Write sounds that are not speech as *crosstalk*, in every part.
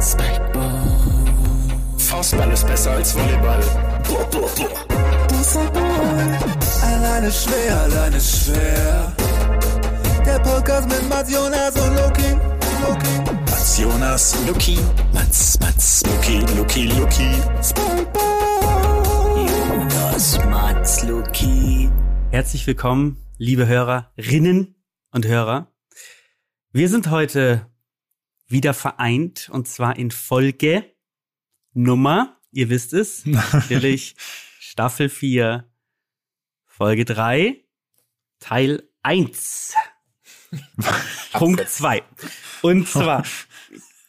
Spikeball. Faustball ist besser als Volleyball. Alleine schwer, alleine schwer. Der Podcast mit Mats Jonas und Loki. Loki. Mats Jonas, Luki. Mats, Mats, Luki, Luki, Luki. Jonas, Mats, Luki. Herzlich willkommen, liebe Hörerinnen und Hörer. Wir sind heute wieder vereint und zwar in Folge Nummer, ihr wisst es, *laughs* natürlich Staffel 4, Folge 3, Teil 1. Punkt 2. Und zwar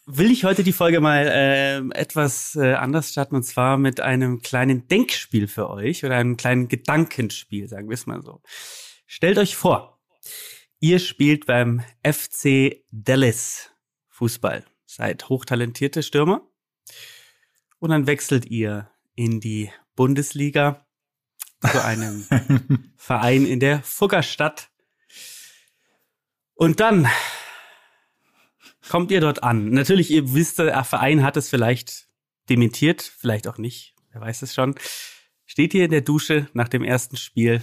will ich heute die Folge mal äh, etwas äh, anders starten und zwar mit einem kleinen Denkspiel für euch oder einem kleinen Gedankenspiel, sagen wir es mal so. Stellt euch vor, ihr spielt beim FC Dallas Fußball, seid hochtalentierte Stürmer und dann wechselt ihr in die Bundesliga zu einem *laughs* Verein in der Fuggerstadt. Und dann kommt ihr dort an. Natürlich, ihr wisst, der Verein hat es vielleicht dementiert, vielleicht auch nicht, wer weiß es schon. Steht ihr in der Dusche nach dem ersten Spiel.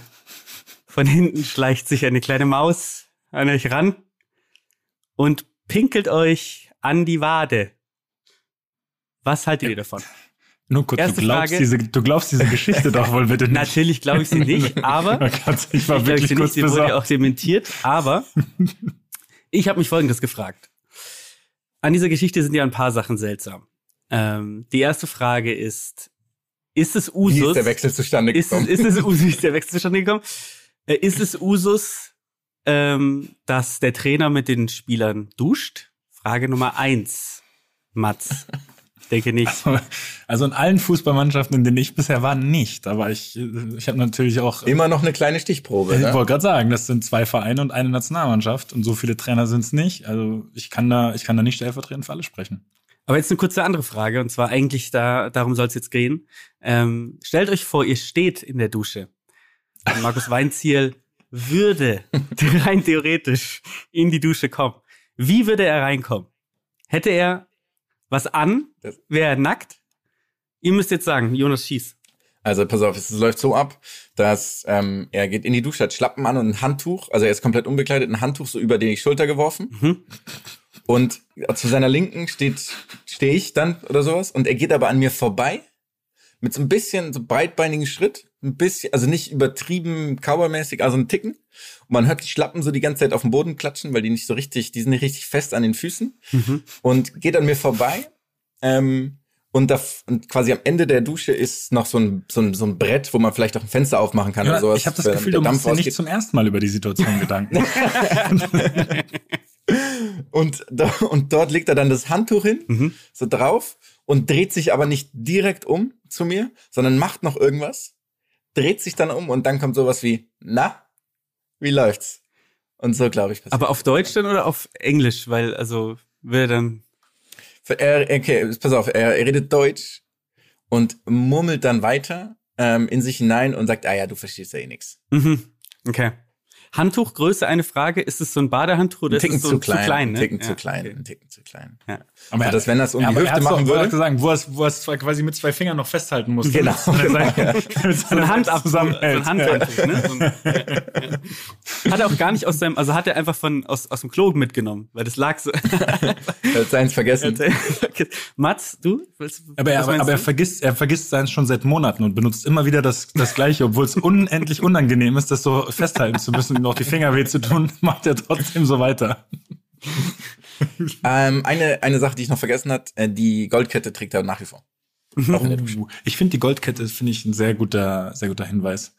Von hinten schleicht sich eine kleine Maus an euch ran und pinkelt euch an die Wade. Was haltet ihr davon? Nur kurz, Erste du glaubst, Frage. diese, du glaubst diese Geschichte *laughs* doch wohl bitte nicht. Natürlich glaube ich sie nicht, aber ich war ich wirklich sie kurz sie wurde auch dementiert, aber *laughs* ich habe mich Folgendes gefragt. An dieser Geschichte sind ja ein paar Sachen seltsam. Ähm, die erste Frage ist, ist es Usus? Wie ist der Wechsel zustande Ist, gekommen? ist es *laughs* Usus, ist der Wechsel zustande gekommen? Äh, Ist es Usus, ähm, dass der Trainer mit den Spielern duscht? Frage Nummer eins. Mats. Ich *laughs* denke nicht. Also in allen Fußballmannschaften, in denen ich bisher war, nicht. Aber ich, ich habe natürlich auch. Immer noch eine kleine Stichprobe, Ich ne? wollte gerade sagen, das sind zwei Vereine und eine Nationalmannschaft und so viele Trainer sind es nicht. Also ich kann da, ich kann da nicht stellvertretend für alle sprechen. Aber jetzt eine kurze andere Frage, und zwar eigentlich da, darum soll es jetzt gehen. Ähm, stellt euch vor, ihr steht in der Dusche. Und Markus Weinziel würde *laughs* rein theoretisch in die Dusche kommen. Wie würde er reinkommen? Hätte er was an? Wäre er nackt? Ihr müsst jetzt sagen, Jonas schieß. Also pass auf, es läuft so ab, dass ähm, er geht in die Dusche, hat Schlappen an und ein Handtuch, also er ist komplett unbekleidet, ein Handtuch so über die Schulter geworfen. Mhm. Und zu seiner Linken steht, stehe ich dann oder sowas. Und er geht aber an mir vorbei mit so ein bisschen so breitbeinigen Schritt, ein bisschen, also nicht übertrieben cowboymäßig, also ein Ticken. Und man hört die Schlappen so die ganze Zeit auf dem Boden klatschen, weil die nicht so richtig, die sind nicht richtig fest an den Füßen. Mhm. Und geht an mir vorbei. Ähm, und, da, und quasi am Ende der Dusche ist noch so ein, so ein, so ein Brett, wo man vielleicht auch ein Fenster aufmachen kann oder sowas. ich habe das wenn Gefühl, du machst dir nicht zum ersten Mal über die Situation Gedanken. *laughs* Und, da, und dort legt er dann das Handtuch hin, Mhm. so drauf, und dreht sich aber nicht direkt um zu mir, sondern macht noch irgendwas, dreht sich dann um und dann kommt sowas wie, na, wie läuft's? Und so glaube ich. passiert. Aber auf Deutsch dann oder auf Englisch? Weil, also, würde dann. Er, okay, pass auf, er, er redet Deutsch und murmelt dann weiter ähm, in sich hinein und sagt, ah ja, du verstehst ja eh nix. Mhm. Okay. Handtuchgröße, eine Frage. Ist es so ein Badehandtuch oder Ein Ticken ist es so zu klein, klein ein ne? Ticken Ja, zu klein, okay. ein Ticken zu klein. Ja. Aber Also, dass wenn das um die Hüfte er machen doch, würde- sagen, wo er es wo es quasi mit zwei Fingern noch festhalten musste. Genau. Er *laughs* *laughs* damit So ein seine Handab zusammenhält. So ein Handhandtuch, ne? So ein, ja, ja. Hat er auch gar nicht aus seinem, also hat er einfach von aus, aus dem Klo mitgenommen, weil das lag so. *laughs* Er hat seins vergessen. Mats, du? Was, Aber er, aber, aber er vergisst, er vergisst seins schon seit Monaten und benutzt immer wieder das, das Gleiche, obwohl es unendlich unangenehm ist, das so festhalten zu müssen auch die Finger weh zu tun, *laughs* macht er trotzdem so weiter. Ähm, eine, eine Sache, die ich noch vergessen hat, äh, die Goldkette trägt er nach wie vor. Uh, Ich finde die Goldkette finde ich ein sehr guter, sehr guter Hinweis.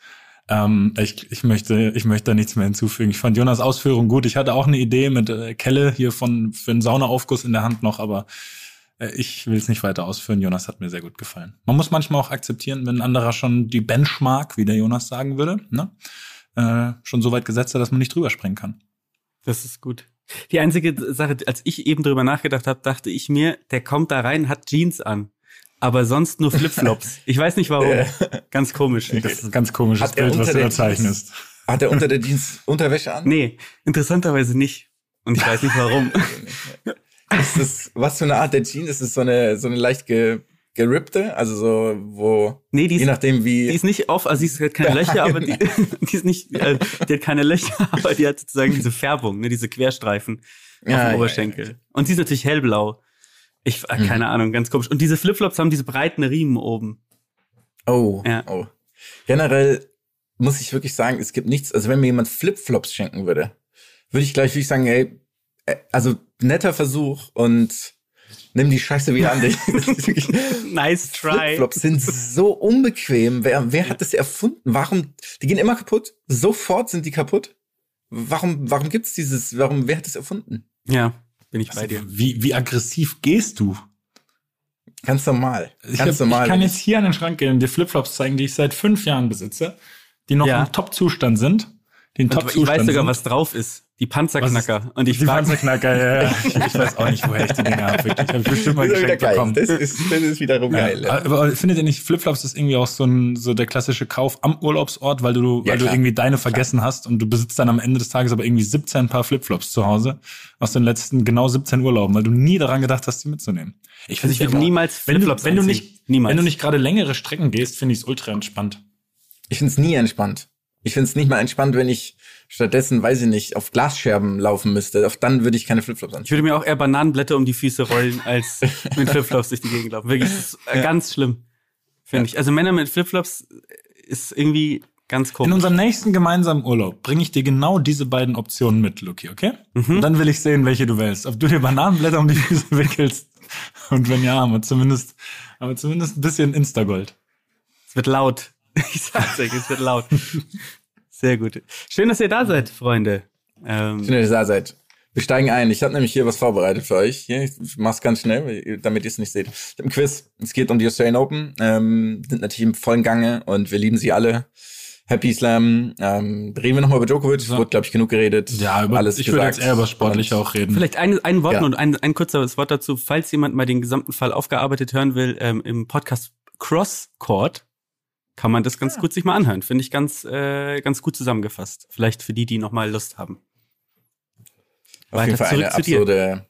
Ähm, ich, ich möchte, ich möchte da nichts mehr hinzufügen. Ich fand Jonas Ausführung gut. Ich hatte auch eine Idee mit äh, Kelle hier von für einen Saunaaufguss in der Hand noch, aber äh, ich will es nicht weiter ausführen. Jonas hat mir sehr gut gefallen. Man muss manchmal auch akzeptieren, wenn ein anderer schon die Benchmark, wie der Jonas sagen würde, ne, äh, schon so weit gesetzt hat, dass man nicht drüber springen kann. Das ist gut. Die einzige Sache, als ich eben drüber nachgedacht habe, dachte ich mir, der kommt da rein, hat Jeans an. Aber sonst nur Flipflops. *laughs* Ich weiß nicht warum. Ganz komisch. Das ist ein ganz komisches Hat er Bild, was unter du der da zeichnest. Hat er unter der Jeans Unterwäsche an? Nee, interessanterweise nicht. Und ich weiß nicht warum. *laughs* ist das, was für eine Art der Jeans? Ist es so eine, so eine leicht ge, gerippte? Also so, wo, Nee, die je ist, nachdem wie. die ist nicht off, also sie hat keine *laughs* Löcher, aber die, *laughs* die ist nicht, äh, die hat keine Löcher, *laughs* aber die hat sozusagen diese Färbung, ne, diese Querstreifen auf Ja, dem ja, Oberschenkel. Und sie ist natürlich hellblau. Ich, äh, Mhm. keine Ahnung, ganz komisch. Und diese Flipflops haben diese breiten Riemen oben. Oh, Ja. oh. Generell muss ich wirklich sagen, es gibt nichts, also wenn mir jemand Flipflops schenken würde, würde ich gleich wirklich sagen, ey, äh, also netter Versuch und nimm die Scheiße wieder an dich. *laughs* *laughs* Nice try. Flipflops sind so unbequem. Wer, wer hat das erfunden? Warum? Die gehen immer kaputt. Sofort sind die kaputt. Warum, warum gibt's dieses, warum, wer hat das erfunden? Ja, bin ich bei dir. Wie, wie aggressiv gehst du? Ganz normal. Ich, Ganz hab, normal. ich kann jetzt hier an den Schrank gehen und dir Flipflops zeigen, die ich seit fünf Jahren besitze, die noch Ja. im Top-Zustand sind. In Und ich weiß sogar, sind. was drauf ist. Die Panzerknacker. Und ich die frage Panzerknacker, ja, ja. *laughs* Ich, weiß auch nicht, woher ich die Dinger habe. Wirklich. Hab ich bestimmt mal das ist wieder geschenkt geil. bekommen. Das ist, das ist wiederum geil. Ja, aber findet ihr nicht, Flipflops ist irgendwie auch so ein, so der klassische Kauf am Urlaubsort, weil du, Ja, weil du klar. irgendwie deine vergessen hast und du besitzt dann am Ende des Tages aber irgendwie 17 Paar Flipflops zu Hause aus den letzten genau 17 Urlauben, weil du nie daran gedacht hast, die mitzunehmen. Ich Also ich würde niemals wenn du, Flipflops wenn du nicht, Niemals. wenn du nicht gerade längere Strecken gehst, finde ich es ultra entspannt. Ich find's nie entspannt. Ich find's nicht mal entspannt, wenn ich stattdessen, weiß ich nicht, auf Glasscherben laufen müsste. Auf dann würde ich keine Flipflops Ich anziehen. würde mir auch eher Bananenblätter um die Füße rollen, als mit Flipflops durch die Gegend laufen. Wirklich, das ist äh, ganz schlimm, finde ich. Also Männer mit Flipflops ist irgendwie ganz In komisch. unserem nächsten gemeinsamen Urlaub bringe ich dir genau diese beiden Optionen mit, Luki, okay? Mhm. Und dann will ich sehen, welche du wählst. Ob du dir Bananenblätter um die Füße *laughs* wickelst. Und wenn ja, haben wir zumindest, haben wir zumindest ein bisschen Instagold. Es wird laut. *laughs* Ich sag's euch, es wird laut. Sehr gut. Schön, dass ihr da seid, Freunde. Ähm, Schön, dass ihr da seid. Wir steigen ein. Ich habe nämlich hier was vorbereitet für euch. Hier, ich mach's ganz schnell, damit ihr es nicht seht. Ich habe ein Quiz. Es geht um die Australian Open. Ähm, sind natürlich im vollen Gange und wir lieben sie alle. Happy Slam. Ähm, reden wir nochmal über Djokovic. So. Wurde, glaube ich, genug geredet. Ja, über, alles ich würde gesagt. jetzt eher über Sportliche Und- auch reden. Vielleicht ein, ein Wort Ja. und ein, ein kurzes Wort dazu, falls jemand mal den gesamten Fall aufgearbeitet hören will, ähm, im Podcast Cross Court kann man das ganz gut sich mal anhören. Finde ich ganz, äh, ganz gut zusammengefasst. Vielleicht für die, die noch mal Lust haben. Auf jeden Weiter Fall eine zurück zu dir. absurde,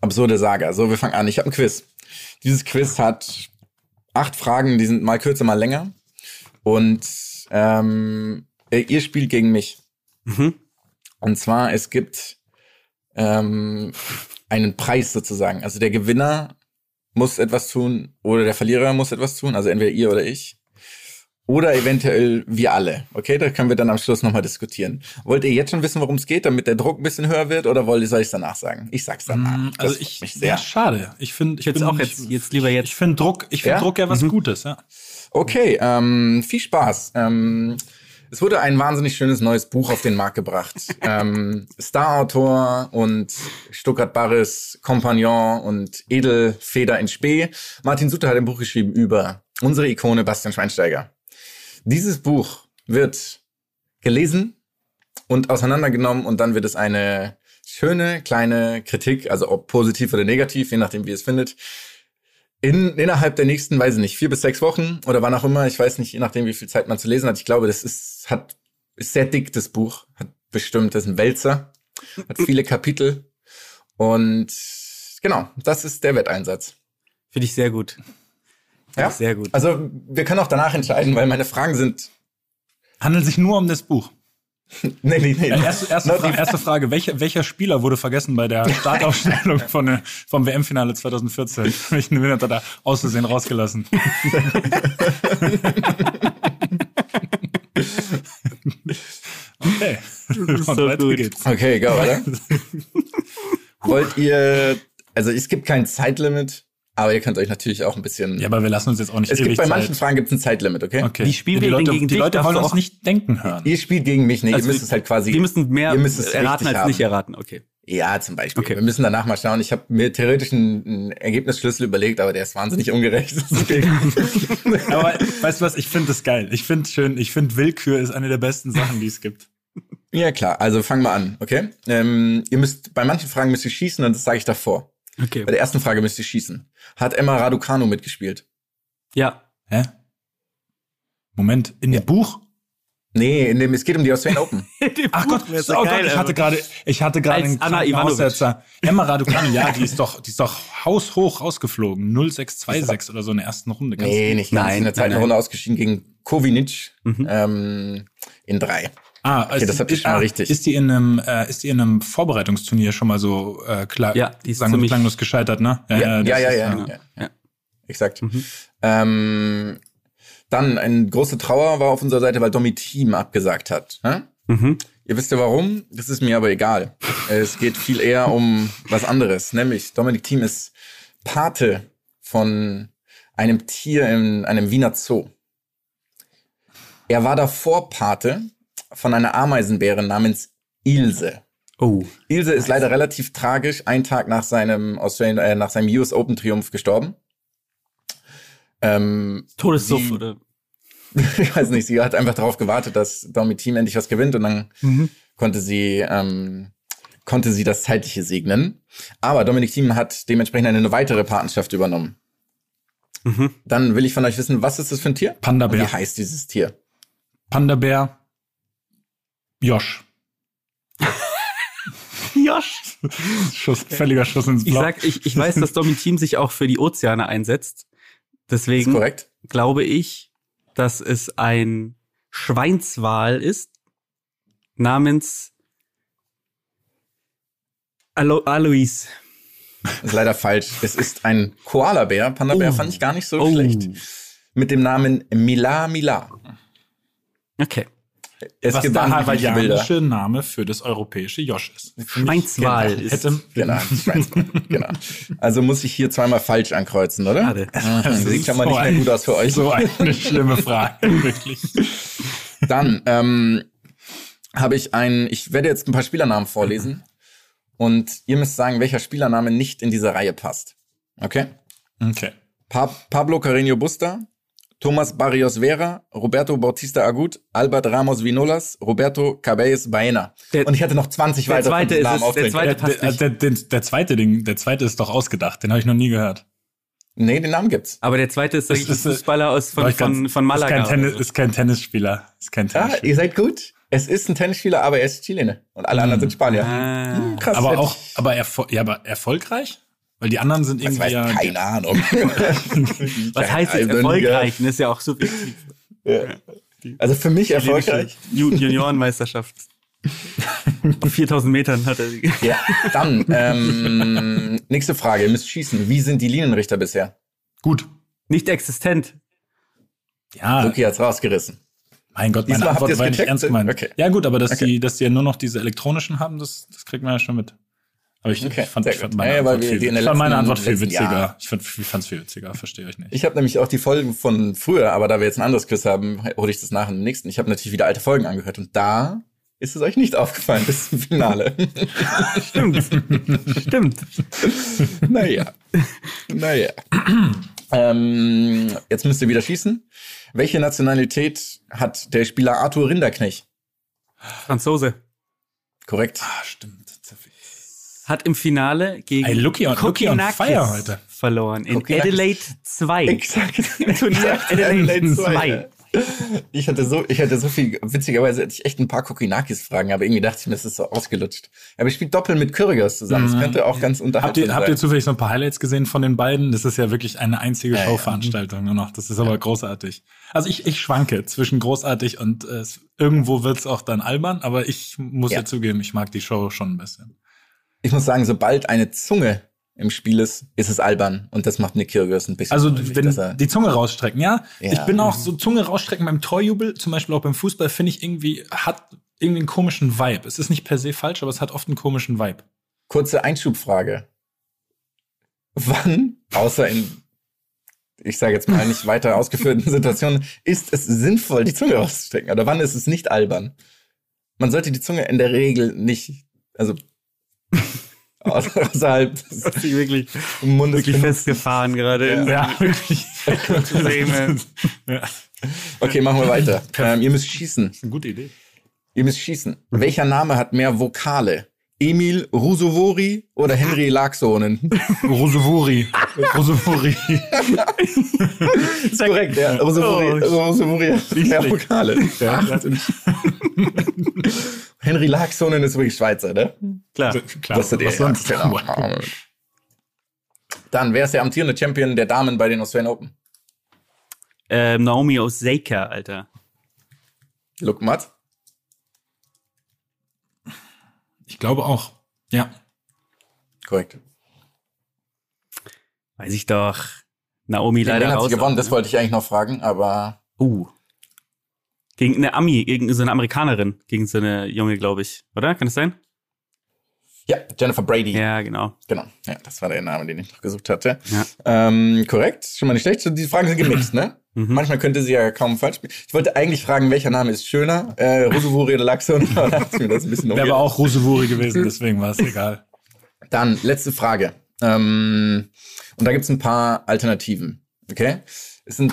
absurde Saga. So, wir fangen an. Ich habe ein Quiz. Dieses Quiz hat acht Fragen, die sind mal kürzer, mal länger. Und ähm, äh, ihr spielt gegen mich. Mhm. Und zwar, es gibt ähm, einen Preis sozusagen. Also der Gewinner muss etwas tun oder der Verlierer muss etwas tun. Also entweder ihr oder ich. Oder eventuell wir alle. Okay, da können wir dann am Schluss nochmal diskutieren. Wollt ihr jetzt schon wissen, worum es geht, damit der Druck ein bisschen höher wird? Oder wollt ihr, soll ich es danach sagen? Ich sag's danach. Mm, Das Also ich, mich ja, sehr. schade. Ich finde, ich Ich jetzt bin- auch jetzt, jetzt lieber Ich jetzt. finde Druck, ich finde Ja? Druck ja was Gutes, ja. Okay, ähm, viel Spaß. Ähm, es wurde ein wahnsinnig schönes neues Buch auf den Markt gebracht. *laughs* ähm, Starautor und Stuttgart Barres Kompagnon und Edelfeder in Spee. Martin Sutter hat ein Buch geschrieben über unsere Ikone Bastian Schweinsteiger. Dieses Buch wird gelesen und auseinandergenommen und dann wird es eine schöne kleine Kritik, also ob positiv oder negativ, je nachdem wie ihr es findet, in, innerhalb der nächsten, weiß ich nicht, vier bis sechs Wochen oder wann auch immer, ich weiß nicht, je nachdem, wie viel Zeit man zu lesen hat. Ich glaube, das ist, hat, ist sehr dick, das Buch. Hat bestimmt, das ist ein Wälzer, hat viele Kapitel. Und genau, das ist der Wetteinsatz. Finde ich sehr gut. Ja? Sehr gut. Also, wir können auch danach entscheiden, weil meine Fragen sind. Handelt sich nur um das Buch. *laughs* Nee, nee, nee. Erste, erste, Fra erste Frage, welcher, welcher Spieler wurde vergessen bei der *laughs* Startaufstellung von, der- vom WM-Finale 2014? Welchen Gewinner hat er da aus Versehen rausgelassen? *laughs* okay. So gut. geht's. Okay, go, oder? Wollt ihr, also es gibt kein Zeitlimit, aber ihr könnt euch natürlich auch ein bisschen. Ja, aber wir lassen uns jetzt auch nicht es gibt bei Zeit. manchen Fragen gibt es ein Zeitlimit, okay? Okay. Wie spielen die wir denn Leute, gegen Die dich? Leute wollen uns nicht denken hören. Ihr spielt gegen mich, nee, Also ihr müsst es halt quasi. Wir müssen mehr ihr müsst es erraten als haben. nicht erraten. Okay. Ja, zum Beispiel. Okay. Wir müssen danach mal schauen. Ich habe mir theoretisch einen, Ergebnisschlüssel überlegt, aber der ist wahnsinnig ungerecht. *laughs* *laughs* Aber weißt du was, ich finde das geil. Ich finde schön, ich finde Willkür ist eine der besten Sachen, die es gibt. ja, klar. Also fangen wir an, okay? Ähm, ihr müsst, bei manchen Fragen müsst ihr schießen und das sage ich davor. Okay. Bei der ersten Frage müsst ihr schießen. Hat Emma Raducanu mitgespielt? Ja. Hä? Moment, in dem Buch? Nee, in dem, es geht um die Australian Open. *laughs* Ach Gott, oh so Gott, geil, ich hatte aber- gerade, ich hatte gerade einen Anna. Aussetzer. Emma Raducanu, ja, die ist doch, die ist doch haushoch rausgeflogen. 0626 oder so in der ersten Runde. Ganz Nee, nicht ganz. Nein, in der zweiten. Runde ausgeschieden gegen Kovinic Mhm. ähm, in drei. Ah, also das ist, schon mal ah, richtig. Ist die in einem, äh, ist die in einem Vorbereitungsturnier schon mal so äh, klar, Ja, die ist sagen klanglos gescheitert, ne? Ja, ja, das ja, ist, ja. ja. Ja. Exakt. Mhm. Ähm, dann eine große Trauer war auf unserer Seite, weil Domi Team abgesagt hat. Hä? Mhm. Ihr wisst ja warum, das ist mir aber egal. es geht viel eher um was anderes, nämlich Dominik Thiem ist Pate von einem Tier in einem Wiener Zoo. Er war davor Pate von einer Ameisenbärin namens Ilse. Oh. Ilse ist leider relativ tragisch, einen Tag nach seinem Australian, äh, nach seinem US Open Triumph gestorben. Ähm, Todessuff oder. *laughs* ich weiß nicht, sie hat einfach darauf gewartet, dass Domi Team endlich was gewinnt und dann konnte sie ähm, konnte sie das zeitliche segnen. Aber Dominik Thiem hat dementsprechend eine weitere Patenschaft übernommen. Mhm. Dann will ich von euch wissen, was ist das für ein Tier? Panda Und wie heißt dieses Tier? Panda Bär. Josh. *laughs* Josh. Schuss, völliger Schuss ins Ich Blau. sag, ich, ich weiß, dass Domi Team sich auch für die Ozeane einsetzt. Deswegen korrekt? glaube ich, dass es ein Schweinswal ist, namens Alo Alois. Ist leider falsch. Es ist ein Koalabär. Panda-Bär Oh. fand ich gar nicht so Oh. schlecht. Mit dem Namen Mila Mila. Okay. Es Was gibt der hawaiianische Name für das europäische Josh ist. Schweinswal Genau. ist. Hätte, Genau, Schweinswal. genau. Also muss ich hier zweimal falsch ankreuzen, oder? Schade. Das sieht schon mal nicht mehr gut aus für euch. So eine schlimme Frage, *laughs* wirklich. Dann ähm, habe ich ein, ich werde jetzt ein paar Spielernamen vorlesen und ihr müsst sagen, welcher Spielername nicht in diese Reihe passt. Okay? Okay. Pa Pablo Carreño Busta, Thomas Barrios Vera, Roberto Bautista Agut, Albert Ramos Vinolas, Roberto Cabellos Baena. Der- Und ich hatte noch 20 der weitere zweite ist Namen es, der aufzählen zweite- passt der, nicht. der, der, der zweite Ding, der zweite ist doch ausgedacht. Den habe ich noch nie gehört. Nee, den Namen gibt's. Aber der zweite ist, ein ist, äh, Fußballer aus von, von, von Malaga. Ist kein, Tennis, ist kein Tennisspieler. Ist kein Ah, Tennisspieler. ihr seid gut. Es ist ein Tennisspieler, aber er ist Chilene. Und alle anderen sind Spanier. Ah. Hm, krass. aber auch, aber, erfol ja, aber erfolgreich? Weil die anderen sind irgendwie weiß ja. keine Ahnung. *laughs* Was heißt jetzt Also, erfolgreich? Das ist ja auch subjektiv. Also für mich erfolgreich. Ju- Juniorenmeisterschaft. *laughs* Auf 4000 Metern hat er sie. Ja, dann, ähm, nächste Frage. Ihr müsst schießen. Wie sind die Linienrichter bisher? Gut. Nicht existent. Ja, Luki hat's rausgerissen. mein Gott, meine Diesmal Antwort war nicht ernst gemeint. Okay. Ja, gut, aber dass Okay. die, dass die ja nur noch diese elektronischen haben, das, das kriegt man ja schon mit. Aber ich, Okay, ich fand, ich fand meine Ja, Antwort viel, ich fand meine letzten- Antwort viel witziger. Jahr- Ich fand, ich fand's viel witziger, verstehe ich nicht. Ich habe nämlich auch die Folgen von früher, aber da wir jetzt ein anderes Quiz haben, hole ich das nach im nächsten. Ich habe natürlich wieder alte Folgen angehört und da ist es euch nicht aufgefallen bis zum Finale. *laughs* Stimmt. Stimmt. naja. Naja. ähm, jetzt müsst ihr wieder schießen. Welche Nationalität hat der Spieler Arthur Rinderknecht? Franzose. Korrekt. Ah, stimmt. Hat im Finale gegen Ey, Lucky on- Lucky on Kokinakis fire heute. verloren. In Kokinakis. Adelaide 2. Exakt. Turnier Adelaide Adelaide 2. Ich hatte so, ich hatte so viel, witzigerweise hatte ich echt ein paar Kokinakis-Fragen, aber irgendwie dachte ich mir, das ist so ausgelutscht. Aber ich spiele doppelt mit Kyrgios zusammen. Das könnte auch ganz Habt unterhaltsam ihr, habt ihr sein. zufällig so ein paar Highlights gesehen von den beiden? Das ist ja wirklich eine einzige Ja, ja. Showveranstaltung nur noch. Das ist aber großartig. Also ich, ich schwanke zwischen großartig und äh, es- irgendwo wird's auch dann albern, aber ich muss ja. Ja. zugeben, ich mag die Show schon ein bisschen. Ich muss sagen, sobald eine Zunge im Spiel ist, ist es albern. Und das macht Nick Kyrgios ein bisschen. Also häufig, wenn die Zunge rausstrecken, ja. Ja. Ich bin auch so Zunge rausstrecken beim Torjubel, zum Beispiel auch beim Fußball, finde ich irgendwie, hat irgendwie einen komischen Vibe. Es ist nicht per se falsch, aber es hat oft einen komischen Vibe. Kurze Einschubfrage. Wann, außer in, ich sage jetzt mal nicht weiter ausgeführten *laughs* Situationen, ist es sinnvoll, die Zunge rauszustecken? Oder wann ist es nicht albern? Man sollte die Zunge in der Regel nicht, also *laughs* außerhalb Hat sich wirklich, Mundes wirklich festgefahren gerade. Ja, *laughs* wirklich. Ja. Okay, machen wir weiter. Ähm, ihr müsst schießen. Eine gute Idee. Ihr müsst schießen. Welcher Name hat mehr Vokale? Emil Rusovori oder Henry Laaksonen? *laughs* Rosovori. Rosovori. ist korrekt, ja. Rusovori, Oh, Rusovori der Vokale. Ja. *laughs* Henry Laaksonen ist wirklich Schweizer, ne? Klar. Klar, Das ist was sonst? Genau. Dann, wer ist der amtierende Champion der Damen bei den Australian Open? Ähm, Naomi Osaka, Alter. Look, Matt. Ich glaube auch. Ja. Korrekt. Weiß ich doch. Naomi Den leider hat raus. sie gewonnen, das wollte ich eigentlich noch fragen, aber Uh. Gegen eine Ami, gegen so eine Amerikanerin, gegen so eine Junge, glaube ich. Oder? Kann das sein? ja, Jennifer Brady. Ja, genau. Genau. Ja, das war der Name, den ich noch gesucht hatte. Ja. Ähm, korrekt. Schon mal nicht schlecht. Die Fragen sind gemixt, *clears throat* ne? Mhm. Manchmal könnte sie ja kaum falsch spielen. Ich wollte eigentlich fragen, welcher Name ist schöner? Äh, Rusovori oder Laxon? *laughs* Wäre aber umgeht. auch Rosovori gewesen, deswegen war es egal. Dann, letzte Frage. Ähm, und da gibt's ein paar Alternativen. Okay? Es sind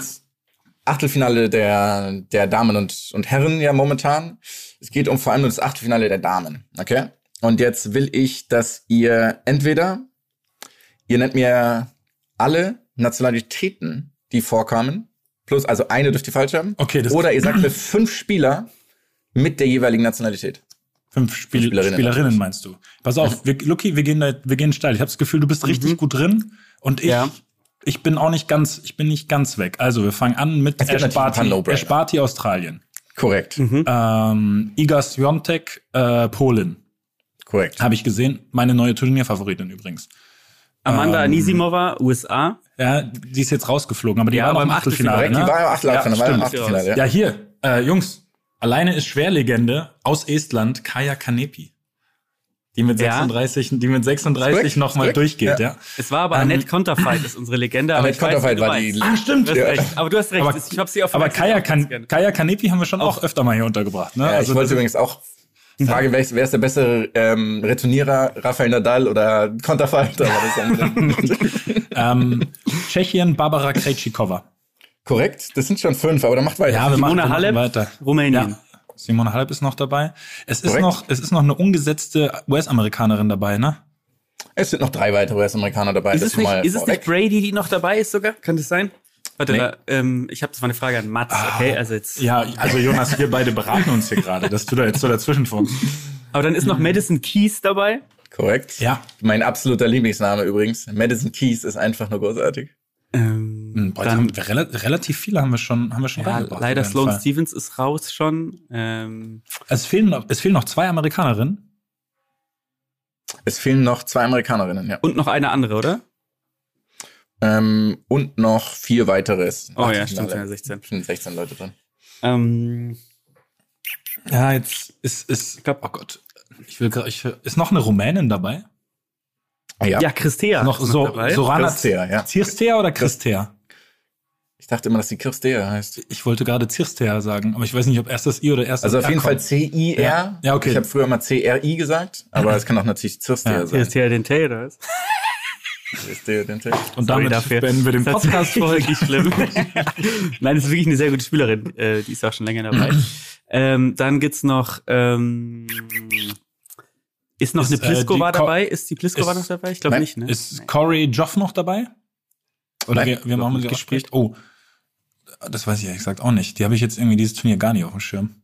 Achtelfinale der, der Damen und, und Herren ja momentan. Es geht um vor allem um das Achtelfinale der Damen. Okay? Und jetzt will ich, dass ihr entweder, ihr nennt mir alle Nationalitäten, die vorkamen, plus, also eine dürft ihr falsch haben, Okay, das oder ihr sagt mir fünf Spieler mit der jeweiligen Nationalität. fünf Spiel Spielerinnen. Spielerinnen. meinst du? Pass auf, wir, Lucky, wir gehen da, wir gehen steil. Ich habe das Gefühl, du bist richtig gut drin und ich, Ja. ich bin auch nicht ganz, ich bin nicht ganz weg. Also wir fangen an mit Esparti. Esparti Australien, Korrekt. ähm, Iga Swiatek äh, Polen. Korrekt. Habe ich gesehen. Meine neue Turnierfavoritin übrigens. Amanda Ähm, Anisimova, USA. Ja, die ist jetzt rausgeflogen, aber die Ja, war im Achtelfinale. Korrekt, Ne? die war im Achtelfinale, Ja, im. Achtelfinale, ja. Ja, hier, äh, Jungs, alleine ist Schwerlegende aus Estland Kaya Kanepi. Die mit Ja. 36, die mit 36 Korrekt, nochmal durchgeht, ja. ja. Es war aber Ähm, Annette Konterfeit, ist unsere Legende. aber Annette Konterfeit war die-. Ah, stimmt. Du hast Ja. recht. Aber du hast recht. Aber- ich habe sie auf Aber Kaya, auch kan. Kaya Kanepi haben wir schon auch öfter mal hier untergebracht, ne? Ja, ich wollte übrigens auch fragen, wer ist, wer ist der bessere ähm, Returnierer, Rafael Nadal oder dann- *laughs* ähm, Tschechien, Barbara Krejcikova. Korrekt, das sind schon fünf, aber dann macht weiter. Ja, wir Simone machen Halep, weiter. Rumänien. Ja. Simone Halep ist noch dabei. Es ist noch, es ist noch eine ungesetzte US-Amerikanerin dabei, ne? Es sind noch drei weitere US-Amerikaner dabei. Ist das es, nicht, mal ist es nicht Brady, die noch dabei ist sogar? Kann das sein? Warte, Nee. da, ähm, ich habe das mal eine Frage an Mats, okay? Also jetzt. Ja, also Jonas, wir beide beraten uns hier gerade, dass du da jetzt so dazwischen funkst. Aber dann ist noch Madison Keys dabei. Korrekt. Ja. Mein absoluter Lieblingsname übrigens. Madison Keys ist einfach nur großartig. Ähm, Hm, boah, dann, haben rela relativ viele haben wir schon, haben wir schon ja, reingebracht, leider Sloan Fall. Stevens ist raus schon. Ähm, Es fehlen, noch, es fehlen noch zwei Amerikanerinnen. Es fehlen noch zwei Amerikanerinnen, ja. und noch eine andere, oder? Ähm, und noch vier weitere. Oh ja, Achtelfinale. stimmt, ja, 16. Sind 16 Leute drin. Ähm, Ja, jetzt ist, ist, oh Gott, ich will, grad- ich, ist noch eine Rumänin dabei? Ah, ja. ja, Christea. noch ist so, dabei. Sorana Kirstea, ja. Zirstea oder Christea? Ich dachte immer, dass die Kirstea heißt. Ich wollte gerade Zirstea sagen, aber ich weiß nicht, ob erst das I oder erst das Also auf R jeden Fall kommt. C-I-R. Ja. Ja, okay. Ich habe früher immer C-R-I gesagt, aber es kann auch natürlich Zirstea Ja, sein. Christea Dente, oder was? Und damit dafür. beenden wir den Podcast für heute. schlimm. *laughs* Nein, das ist wirklich eine sehr gute Spielerin. Äh, die ist auch schon länger dabei. ähm, dann gibt's noch, ähm, ist noch Ist, eine Pliskova äh, dabei? Ist die Pliskova noch dabei? Ich glaube nicht, ne? Ist Corey Joff noch dabei? Oder Nein, wir, wir haben gespielt. gespielt. Oh, das weiß ich ehrlich gesagt auch nicht. Die habe ich jetzt irgendwie dieses Turnier gar nicht auf dem Schirm.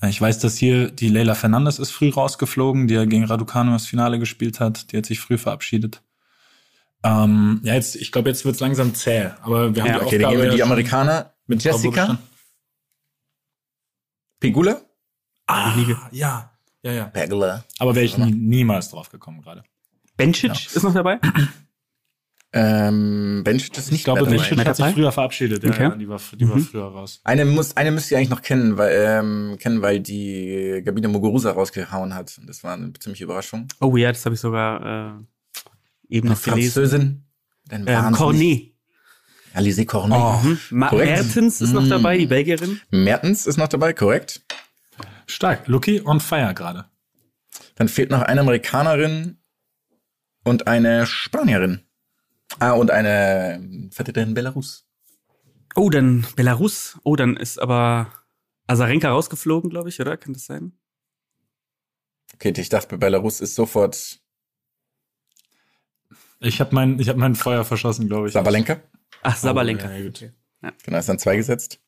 Äh, Ich weiß, dass hier die Leila Fernandes ist früh rausgeflogen, die ja gegen Raducanu das Finale gespielt hat. Die hat sich früh verabschiedet. Ähm, ja, jetzt, ich glaube, jetzt wird's langsam zäh. Aber wir haben Ja, die Okay, dann Aufgabe gehen wir ja die Amerikaner. mit Jessica. Pegula? Ah, ja, ja, ja. Pegula. Aber wäre ich nie, niemals drauf gekommen gerade. Bencic ist noch dabei? Ähm, Bench ist nicht Ich glaube, dabei. Benchit hat sich dabei? früher verabschiedet. Ja, Okay. ja, die war, die war Mhm. früher raus. Eine muss, eine müsst ihr eigentlich noch kennen, weil, ähm, kennen, weil die Gabine Muguruza rausgehauen hat. Das war eine ziemliche Überraschung. Oh ja, das habe ich sogar äh, eben noch gelesen. Französin. Ähm, Cornet. Alice Cornet. Oh. Mhm. Mertens ist noch Mm. dabei, die Belgierin. Mertens ist noch dabei, korrekt. Stark. Lucky on fire gerade. Dann fehlt noch eine Amerikanerin und eine Spanierin. Ah, und eine Vertreterin Belarus. Oh, dann Belarus. Oh, dann ist aber Azarenka rausgeflogen, glaube ich, oder? Kann das sein? Okay, ich dachte, Belarus ist sofort Ich habe mein, ich hab mein Feuer verschossen, glaube ich. Sabalenka. Ach, Sabalenka. Oh, ja, gut. Genau, ist dann zwei gesetzt.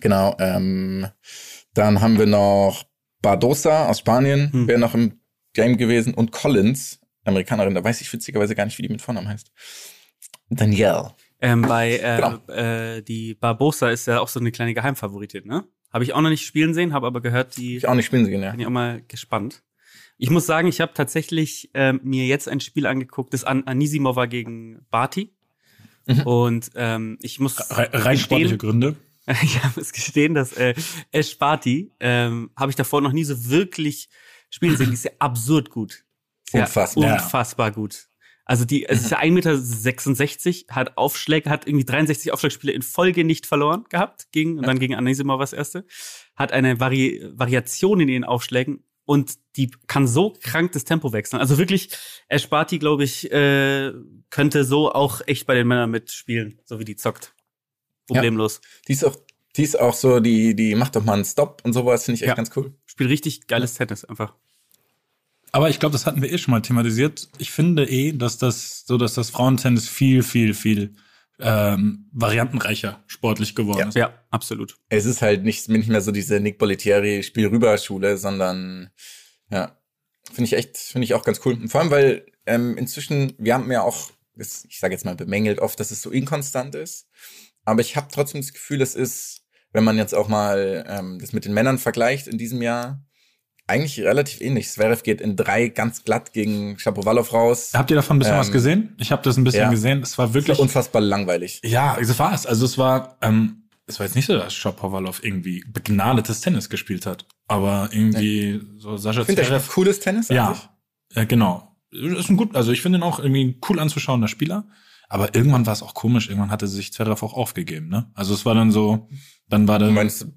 Genau. Ähm, dann haben wir noch Bardosa aus Spanien, Hm. wäre noch im Game gewesen. Und Collins, Amerikanerin, da weiß ich witzigerweise gar nicht, wie die mit Vornamen heißt. Danielle. Ähm, bei äh, Genau. äh, die Barbosa ist ja auch so eine kleine Geheimfavoritin, ne? Habe ich auch noch nicht spielen sehen, habe aber gehört, die Ich auch nicht spielen sehen, ja. bin ich auch mal gespannt. Ich muss sagen, ich habe tatsächlich ähm, mir jetzt ein Spiel angeguckt, das An Anisimova gegen Barty. Mhm. Und ähm, ich muss Re rein sportliche gestehen, Gründe. *laughs* ich muss gestehen, dass äh, Ash Barty ähm, habe ich davor noch nie so wirklich spielen sehen. Die ist ja absurd gut. Ist ja Unfassbar. Unfassbar gut. Also die, es ist ja 1,66 Meter, hat Aufschläge, hat irgendwie 63 Aufschlagspiele in Folge nicht verloren gehabt, gegen, und dann gegen Anisimova das erste. Hat eine Vari Variation in ihren Aufschlägen und die kann so krank das Tempo wechseln. Also wirklich, Ash Barty, glaube ich, äh, könnte so auch echt bei den Männern mitspielen, so wie die zockt. Problemlos. Die ist auch, die ist auch so, die, die macht doch mal einen Stop und sowas, finde ich echt Ja. ganz cool. Spielt richtig geiles Tennis einfach. Aber ich glaube, das hatten wir eh schon mal thematisiert. Ich finde eh, dass das so, dass das Frauentennis viel, viel, viel ähm, variantenreicher sportlich geworden ist. Ja, absolut. Es ist halt nicht, nicht mehr so diese Nick Bollettieri Spiel rüber Schule, sondern ja, finde ich echt, finde ich auch ganz cool. Und vor allem, weil ähm, inzwischen, wir haben ja auch, ich sage jetzt mal bemängelt oft, dass es so inkonstant ist. Aber ich habe trotzdem das Gefühl, es ist, wenn man jetzt auch mal ähm, das mit den Männern vergleicht in diesem Jahr, eigentlich relativ ähnlich. Zverev geht in drei ganz glatt gegen Shapovalov raus. Habt ihr davon ein bisschen Ähm, was gesehen? Ich habe das ein bisschen ja. gesehen. Es war Das wirklich. war unfassbar langweilig. Ja, es war es. Also es war, ähm, es war jetzt nicht so, dass Shapovalov irgendwie begnadetes Tennis gespielt hat. Aber irgendwie so Sascha Ich finde, der Zverev. spielt cooles Tennis. Ja, eigentlich. äh, genau. Ist ein gut, also ich finde ihn auch irgendwie ein cool anzuschauender Spieler. Aber irgendwann war es auch komisch. Irgendwann hatte sich Zverev auch aufgegeben, ne? Also es war dann so, dann war Du dann meinst du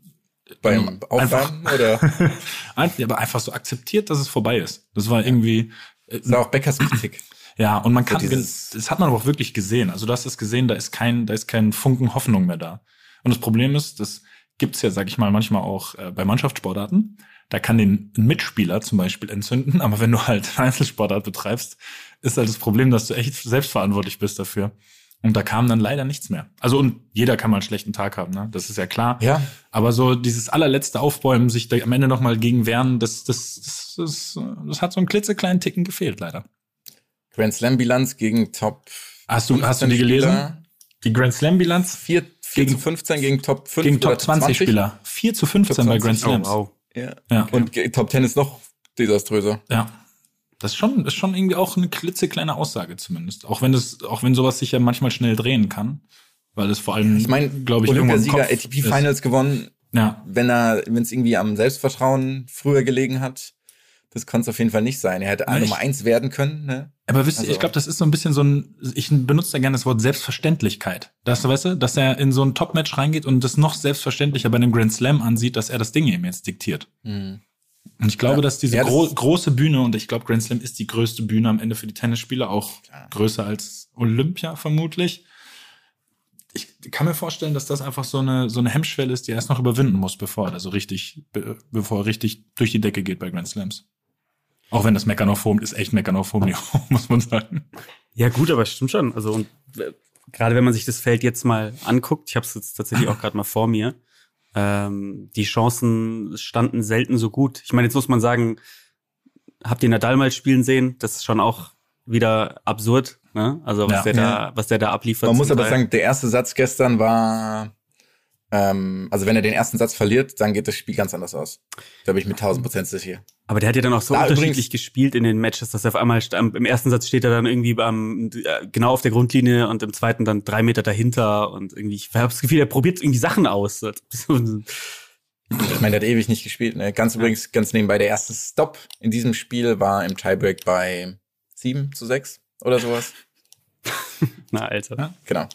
beim Einfach- Aufwärmen oder? *laughs* Einfach- aber einfach so akzeptiert, dass es vorbei ist. Das war irgendwie, äh, Das war auch Beckers Kritik. *clears throat* ja, und man kann, das hat man aber auch wirklich gesehen. Also du hast es gesehen, da ist kein, da ist kein Funken Hoffnung mehr da. Und das Problem ist, das gibt's ja, sag ich mal, manchmal auch äh, bei Mannschaftssportarten. Da kann den Mitspieler zum Beispiel entzünden, aber wenn du halt *laughs* Einzelsportart betreibst, ist halt das Problem, dass du echt selbstverantwortlich bist dafür. Und da kam dann leider nichts mehr. Also und jeder kann mal einen schlechten Tag haben, ne? Das ist ja klar. Ja. Aber so dieses allerletzte Aufbäumen, sich da am Ende noch mal gegen wehren, das, das, das, das, das hat so einen klitzekleinen Ticken gefehlt, leider. Grand Slam Bilanz gegen Top. Hast du, hast du die 15 gelesen? Spieler. Die Grand Slam Bilanz 4, 4 Gegen- zu 15 gegen Top 5 gegen Top 20 Spieler. 4 zu 15 Top bei 20. Grand Slams. wow. Ja. Ja. Und Top 10 ist noch desaströser. Ja. Das ist schon, ist schon irgendwie auch eine klitzekleine Aussage zumindest. Auch wenn das, auch wenn sowas sich ja manchmal schnell drehen kann. Weil es vor allem, Ich meine, glaube ich, Olympiasieger, ATP ist. Finals gewonnen, Ja. wenn er, wenn es irgendwie am Selbstvertrauen früher gelegen hat. Das kann es auf jeden Fall nicht sein. Er hätte ich- Nummer eins werden können. Ne? Aber wisst ihr, Also- ich glaube, das ist so ein bisschen so ein, ich benutze da gerne das Wort Selbstverständlichkeit. Das, weißt du, dass er in so ein Top-Match reingeht und das noch selbstverständlicher bei einem Grand Slam ansieht, dass er das Ding ihm jetzt diktiert. Mhm. Und ich glaube, Ja. dass diese Ja, das gro große Bühne, und ich glaube, Grand Slam ist die größte Bühne am Ende für die Tennisspieler, auch Klar. größer als Olympia vermutlich. Ich kann mir vorstellen, dass das einfach so eine, so eine Hemmschwelle ist, die er erst noch überwinden muss, bevor er so richtig, be bevor er richtig durch die Decke geht bei Grand Slams. Auch wenn das Meckern auf hohem ist echt Meckern auf hohem Niveau, muss man sagen. Ja, gut, aber stimmt schon. Also, und äh, gerade wenn man sich das Feld jetzt mal anguckt, ich habe es jetzt tatsächlich *laughs* auch gerade mal vor mir, ähm, die Chancen standen selten so gut. Ich meine, jetzt muss man sagen, habt ihr Nadal mal spielen sehen? Das ist schon auch wieder absurd, ne? Also was Ja. der da, was der da abliefert. Man muss aber Teil. sagen, der erste Satz gestern war, ähm, also wenn er den ersten Satz verliert, dann geht das Spiel ganz anders aus. Da bin ich mit 1000 Prozent sicher. Aber der hat ja dann auch so Da unterschiedlich übrigens- gespielt in den Matches, dass er auf einmal im ersten Satz steht er dann irgendwie am, äh, genau auf der Grundlinie und im zweiten dann drei Meter dahinter und irgendwie, ich habe das Gefühl, er probiert irgendwie Sachen aus. *laughs* Ich meine, der hat ewig nicht gespielt. Ne? Ganz übrigens, ganz nebenbei, der erste Stop in diesem Spiel war im Tiebreak bei 7 zu 6 oder sowas. *laughs* Na, Alter. Genau.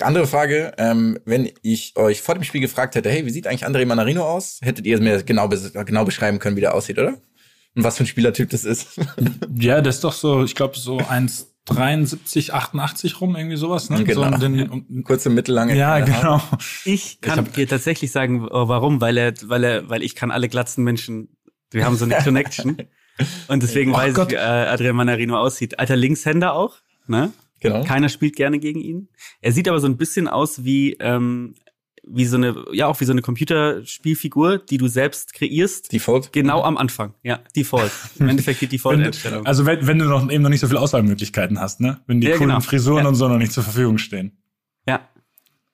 Andere Frage, ähm, wenn ich euch vor dem Spiel gefragt hätte, hey, wie sieht eigentlich André Manarino aus? Hättet ihr mir genau, genau beschreiben können, wie der aussieht, oder? Und was für ein Spielertyp das ist. *laughs* Ja, das ist doch so, ich glaube, so 1,73, 88 rum, irgendwie sowas, ne? Genau. So den, um, Kurze, mittellange. ja, Haare. genau. Ich kann hab- dir tatsächlich sagen, oh, warum, weil er, weil er, weil ich kann alle glatzen Menschen Wir haben so eine *laughs* Connection. Und deswegen Oh weiß Gott. ich, wie äh, Adrian Manarino aussieht. Alter Linkshänder auch, ne? Genau. Keiner spielt gerne gegen ihn. Er sieht aber so ein bisschen aus wie, ähm, wie so eine, ja, auch wie so eine Computerspielfigur, die du selbst kreierst. Default. Genau am Anfang, ja, Default. Im Endeffekt die Wenn, Default-Einstellung. also wenn, wenn du noch eben noch nicht so viele Auswahlmöglichkeiten hast, ne? Wenn die Ja, coolen genau. Frisuren Ja. und so noch nicht zur Verfügung stehen. Ja,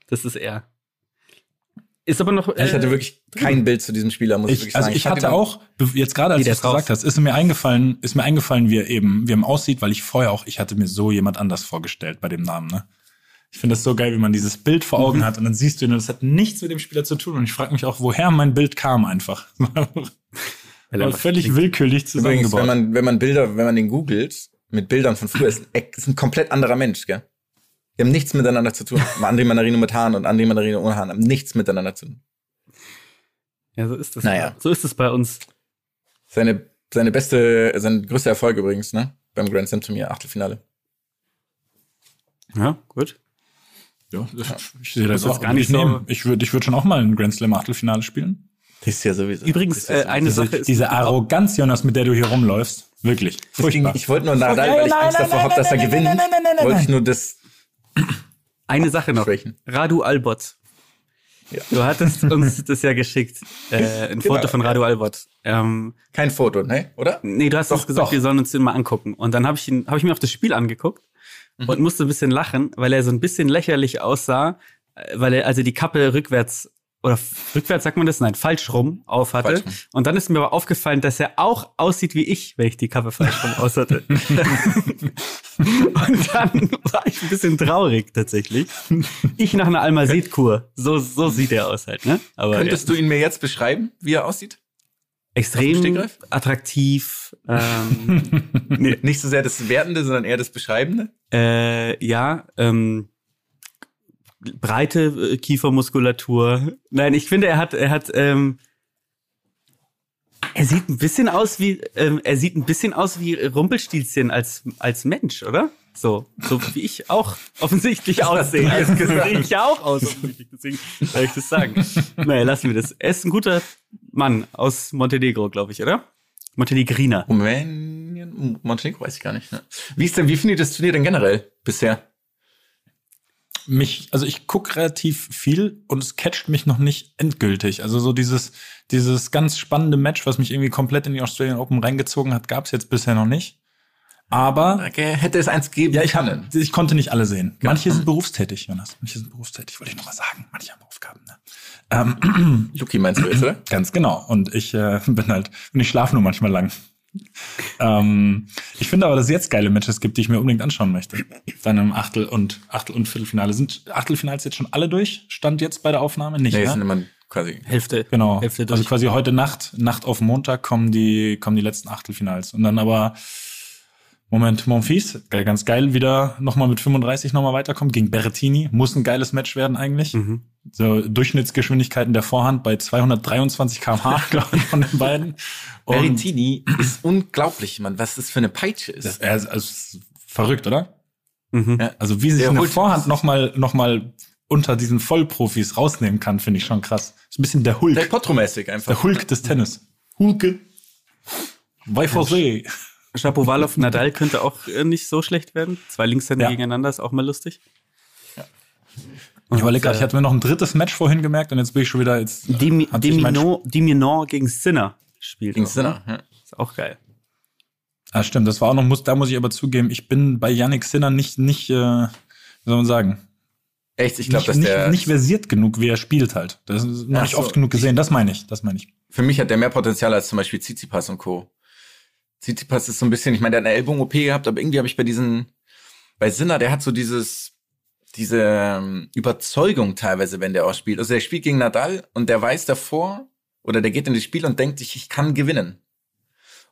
das ist er. Ist aber noch. Ja, ich hatte äh, wirklich kein Bild zu diesem Spieler, muss ich, Ich, wirklich also sagen. ich fand hatte ihn- auch, be- jetzt gerade als du es raus. gesagt hast, ist mir eingefallen, ist mir eingefallen, wie er eben, wie er aussieht, weil ich vorher auch, ich hatte mir so jemand anders vorgestellt bei dem Namen, ne? Ich finde das so geil, wie man dieses Bild vor Mhm. Augen hat und dann siehst du ihn und das hat nichts mit dem Spieler zu tun und ich frage mich auch, woher mein Bild kam einfach. *laughs* War einfach völlig willkürlich Übrigens, zusammengebaut. wenn man, wenn man Bilder, wenn man den googelt, mit Bildern von früher, ist ein, ist ein komplett anderer Mensch, gell? Die haben nichts miteinander zu tun. André Mandarino mit Haaren und André Mandarino ohne Haaren haben nichts miteinander zu tun. Ja, so ist es. Naja. So ist es bei uns. Seine, seine beste, sein größter Erfolg übrigens, ne? Beim Grand Slam Turnier, Achtelfinale. Ja, gut. ja, ich sehe das auch jetzt gar nicht ich nehmen. so- Ich würde ich würd schon auch mal ein Grand Slam Achtelfinale spielen. Das ist ja sowieso. Übrigens, Das äh, eine sowieso- Sache ist. Diese Arroganz, Jonas, mit der du hier rumläufst. Wirklich. Das ging, Furchtbar. ich wollte nur Nadal, Nein, weil ich nein, Angst nein, davor nein, habe, dass er gewinnt. nein, nein, nein, nein, nein, wollte ich nur das *clears throat* Eine Sache noch. schwächen. Radu Albot. Ja. Du hattest *laughs* uns das ja geschickt. Äh, ein Genau, Foto von Radu Albot. Ähm, Kein Foto, ne? Oder? nee, du hast Doch, uns gesagt, doch. wir sollen uns den mal angucken. Und dann habe ich, ihn- hab ich mir auf das Spiel angeguckt Mhm. und musste ein bisschen lachen, weil er so ein bisschen lächerlich aussah, äh, weil er also die Kappe rückwärts oder rückwärts sagt man das? Nein, falsch rum auf hatte. Falsch rum. Und dann ist mir aber aufgefallen, dass er auch aussieht wie ich, wenn ich die Kappe falsch rum aus hatte. *laughs* Und dann war ich ein bisschen traurig tatsächlich. Ich nach einer Almazet-Kur. So, so sieht er aus halt, ne? Aber Könntest du ihn mir jetzt beschreiben, wie er aussieht? ja, extrem attraktiv. Ähm, *laughs* nee, Nicht so sehr das Wertende, sondern eher das Beschreibende. äh, ja, ähm, breite äh, Kiefermuskulatur. Nein, ich finde, er hat, er hat, ähm, er sieht ein bisschen aus wie, ähm, er sieht ein bisschen aus wie Rumpelstilzchen als, als Mensch, oder? So, so wie ich auch offensichtlich *laughs* aussehe. Also, *laughs* sehe ich ja auch aus, offensichtlich. Deswegen soll ich das sagen. Naja, lassen wir das. Er ist ein guter Mann aus Montenegro, glaube ich, oder? Montenegriner. Rumänien, Montenegro weiß ich gar nicht. Ne? Wie ist denn, wie findet ihr das Turnier denn generell bisher? Mich, also ich guck relativ viel und es catcht mich noch nicht endgültig. Also so dieses, dieses ganz spannende Match, was mich irgendwie komplett in die Australian Open reingezogen hat, gab's jetzt bisher noch nicht. Aber Okay, hätte es eins geben ja, ich, können. hab, ich konnte nicht alle sehen. Manche sind berufstätig, Jonas. Manche sind berufstätig, wollte ich noch mal sagen. Manche haben Aufgaben. Ne? Ähm, Luki meinst du jetzt, oder? *clears throat* Ganz genau. Und ich äh, *laughs* bin halt, und ich schlafe nur manchmal lang. Ähm, ich finde aber, dass es jetzt geile Matches gibt, die ich mir unbedingt anschauen möchte. Dann im Achtel- und Achtel- und Viertelfinale. Sind Achtelfinals jetzt schon alle durch? Stand jetzt bei der Aufnahme? Nicht, Nee, ne? es sind immer quasi. Hälfte. Genau. Hälfte Also durch. quasi heute Nacht, Nacht auf Montag kommen die, kommen die letzten Achtelfinals. Und dann aber, Moment, Monfils, ganz geil, wieder nochmal mit 35 nochmal weiterkommt gegen Berrettini. Muss ein geiles Match werden eigentlich. Mhm. So Durchschnittsgeschwindigkeiten der Vorhand bei 223 km/h, *laughs* glaube ich, von den beiden. Und Berrettini ist unglaublich, Mann, was das für eine Peitsche ist. das, er ist, also, ist verrückt, oder? Mhm. Ja. Also wie sich Der eine Vorhand nochmal, noch mal unter diesen Vollprofis rausnehmen kann, finde ich schon krass. Ist ein bisschen der Hulk. Der Potro-mäßig einfach. Der Hulk des Tennis. Hulke. Bei Fossé. Shapovalov Nadal könnte auch äh, nicht so schlecht werden. Zwei Linkshänder Ja. gegeneinander ist auch mal lustig. Ich überlege gerade, äh, ich hatte mir noch ein drittes Match vorhin gemerkt und jetzt bin ich schon wieder jetzt. Demi, Demino, Diminon gegen Sinner spielt. Gegen Sinner. ne? Ja. Ist auch geil. Ah, stimmt, das war auch noch, muss, da muss ich aber zugeben, ich bin bei Yannick Sinner nicht, nicht, äh, wie soll man sagen, Echt, ich glaube, nicht, dass nicht, der. nicht versiert genug, wie er spielt halt. Das ist noch nicht so. oft genug gesehen, das meine ich, das meine ich. Für mich hat der mehr Potenzial als zum Beispiel Tsitsipas und Co. Tsitsipas ist so ein bisschen, ich meine, der hat eine Ellbogen-OP gehabt, aber irgendwie habe ich bei diesen, bei Sinner, der hat so dieses, diese ähm, Überzeugung teilweise, wenn der auch spielt. Also der spielt gegen Nadal und der weiß davor, oder der geht in das Spiel und denkt sich, ich kann gewinnen.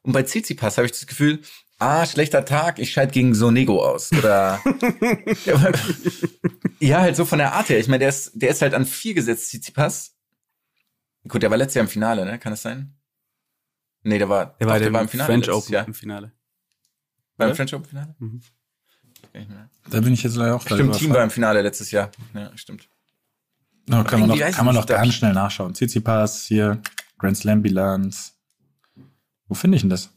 Und bei Tsitsipas habe ich das Gefühl, ah, schlechter Tag, ich scheide gegen Sonego aus. Oder *laughs* ja, halt so von der Art her. Ich meine, der ist, der ist halt an vier gesetzt, Tsitsipas. Gut, der war letztes Jahr im Finale, ne? Kann das sein? Nee, der war, Der war, doch, der im Finale. French Open Jahr. im Finale. War im? French Open Finale? Mhm. Da bin ich jetzt leider auch Stimmt, Team war im Finale letztes Jahr. Ja, stimmt. No, kann man noch, kann man noch ganz schnell nachschauen. Tsitsipas hier, Grand Slam Bilanz. Wo finde ich denn das?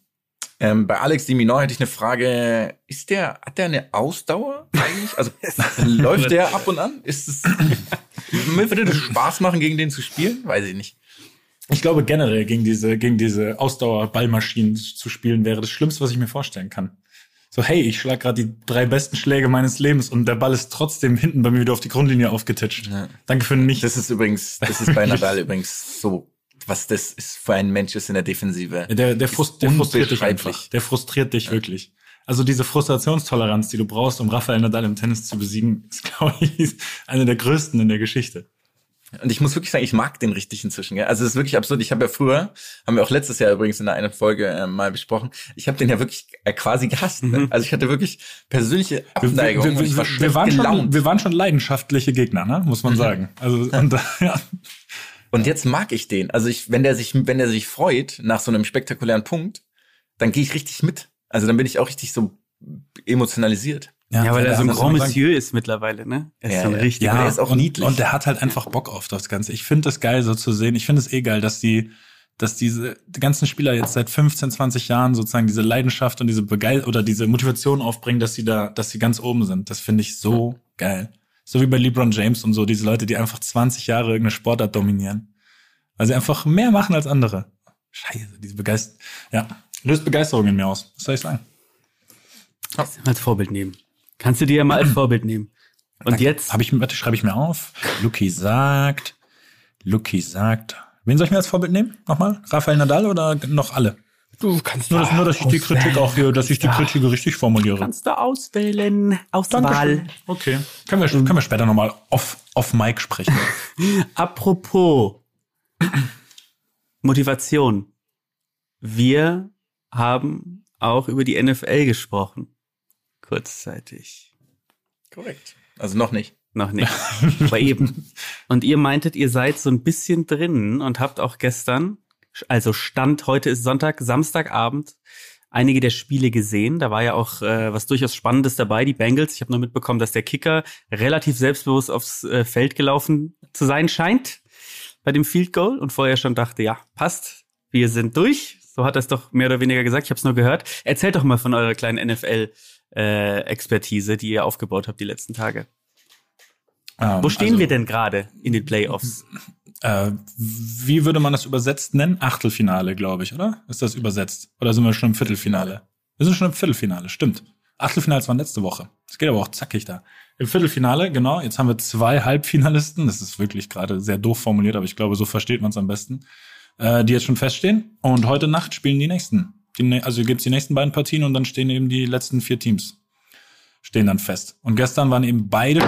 Ähm, bei Alex Diminor hätte ich eine Frage. Ist der, hat der eine Ausdauer eigentlich? Also *laughs* läuft der ab und an? Ist es, würde das Spaß machen, gegen den zu spielen? Weiß ich nicht. Ich glaube generell gegen diese, gegen diese Ausdauerballmaschinen zu spielen wäre das Schlimmste, was ich mir vorstellen kann. So, hey, ich schlag gerade die drei besten Schläge meines Lebens und der Ball ist trotzdem hinten bei mir wieder auf die Grundlinie aufgetitscht. Ja. Danke für nichts. Das ist übrigens, das ist bei Nadal übrigens so, was das ist für ein Mensch ist in der Defensive. Der, der, frust, der frustriert dich einfach. Der frustriert dich wirklich. Also diese Frustrationstoleranz, die du brauchst, um Rafael Nadal im Tennis zu besiegen, ist, *laughs* glaube ich, eine der größten in der Geschichte. Und ich muss wirklich sagen, ich mag den richtig inzwischen. Gell? Also es ist wirklich absurd. Ich habe ja früher, haben wir auch letztes Jahr übrigens in einer Folge äh, mal besprochen, ich habe den ja wirklich äh, quasi gehasst. Ne? Also ich hatte wirklich persönliche Wir, Abneigung. wir, und ich war wir, wir, waren schon, wir waren schon leidenschaftliche Gegner, ne? muss man sagen. Also und, *laughs* ja. Und jetzt mag ich den. Also ich, wenn der sich, wenn der sich freut nach so einem spektakulären Punkt, dann gehe ich richtig mit. Also dann bin ich auch richtig so emotionalisiert. Ja, weil er so ein Grand. Monsieur ist mittlerweile, ne? Er ist Ja, so ein ja. richtig. Ja, der ist auch und, niedlich. Und der hat halt einfach Bock auf das Ganze. Ich finde es geil, so zu sehen. Ich finde es eh geil, dass die, dass diese die ganzen Spieler jetzt seit 15, 20 Jahren sozusagen diese Leidenschaft und diese Begeil oder diese Motivation aufbringen, dass sie da, dass sie ganz oben sind. Das finde ich so geil. So wie bei LeBron James und so, diese Leute, die einfach 20 Jahre irgendeine Sportart dominieren. Weil sie einfach mehr machen als andere. Scheiße, diese Begeisterung. Ja, löst Begeisterung in mir aus. Was soll ich sagen? Mal als Vorbild nehmen. Kannst du dir ja mal als Vorbild nehmen. Und jetzt Habe ich, warte, schreibe ich mir auf. Lucky sagt, Lucky sagt. Wen soll ich mir als Vorbild nehmen? Nochmal? Rafael Nadal oder noch alle? du kannst Nur, dass, nur, dass ich die Kritik auch hier, dass ich die Kritik richtig formuliere. kannst du auswählen. Auswahl. Dankeschön. Okay. Können wir, können wir später nochmal off, off Mic sprechen. *laughs* Apropos Motivation. Wir haben auch über die NFL gesprochen. Kurzzeitig. Korrekt. Also noch nicht. Noch nicht. *laughs* Aber eben. Und ihr meintet, ihr seid so ein bisschen drin und habt auch gestern, also Stand, heute ist Sonntag, Samstagabend, einige der Spiele gesehen. Da war ja auch äh, was durchaus Spannendes dabei, die Bengals. Ich habe nur mitbekommen, dass der Kicker relativ selbstbewusst aufs äh, Feld gelaufen zu sein scheint bei dem Field Goal und vorher schon dachte, ja, passt, wir sind durch. So hat er es doch mehr oder weniger gesagt. Ich habe es nur gehört. Erzählt doch mal von eurer kleinen NFL-Expertise, die ihr aufgebaut habt die letzten Tage. Ähm, Wo stehen also, wir denn gerade in den Playoffs? Äh, wie würde man das übersetzt nennen? Achtelfinale, glaube ich, oder? Ist das übersetzt? Oder sind wir schon im Viertelfinale? Wir sind schon im Viertelfinale, stimmt. Achtelfinale waren letzte Woche. Es geht aber auch zackig da. Im Viertelfinale, genau, jetzt haben wir zwei Halbfinalisten. Das ist wirklich gerade sehr doof formuliert, aber ich glaube, so versteht man es am besten. Äh, die jetzt schon feststehen. Und heute Nacht spielen die nächsten. Die, also gibt's die nächsten beiden Partien und dann stehen eben die letzten vier Teams. Stehen dann fest. Und gestern waren eben beide,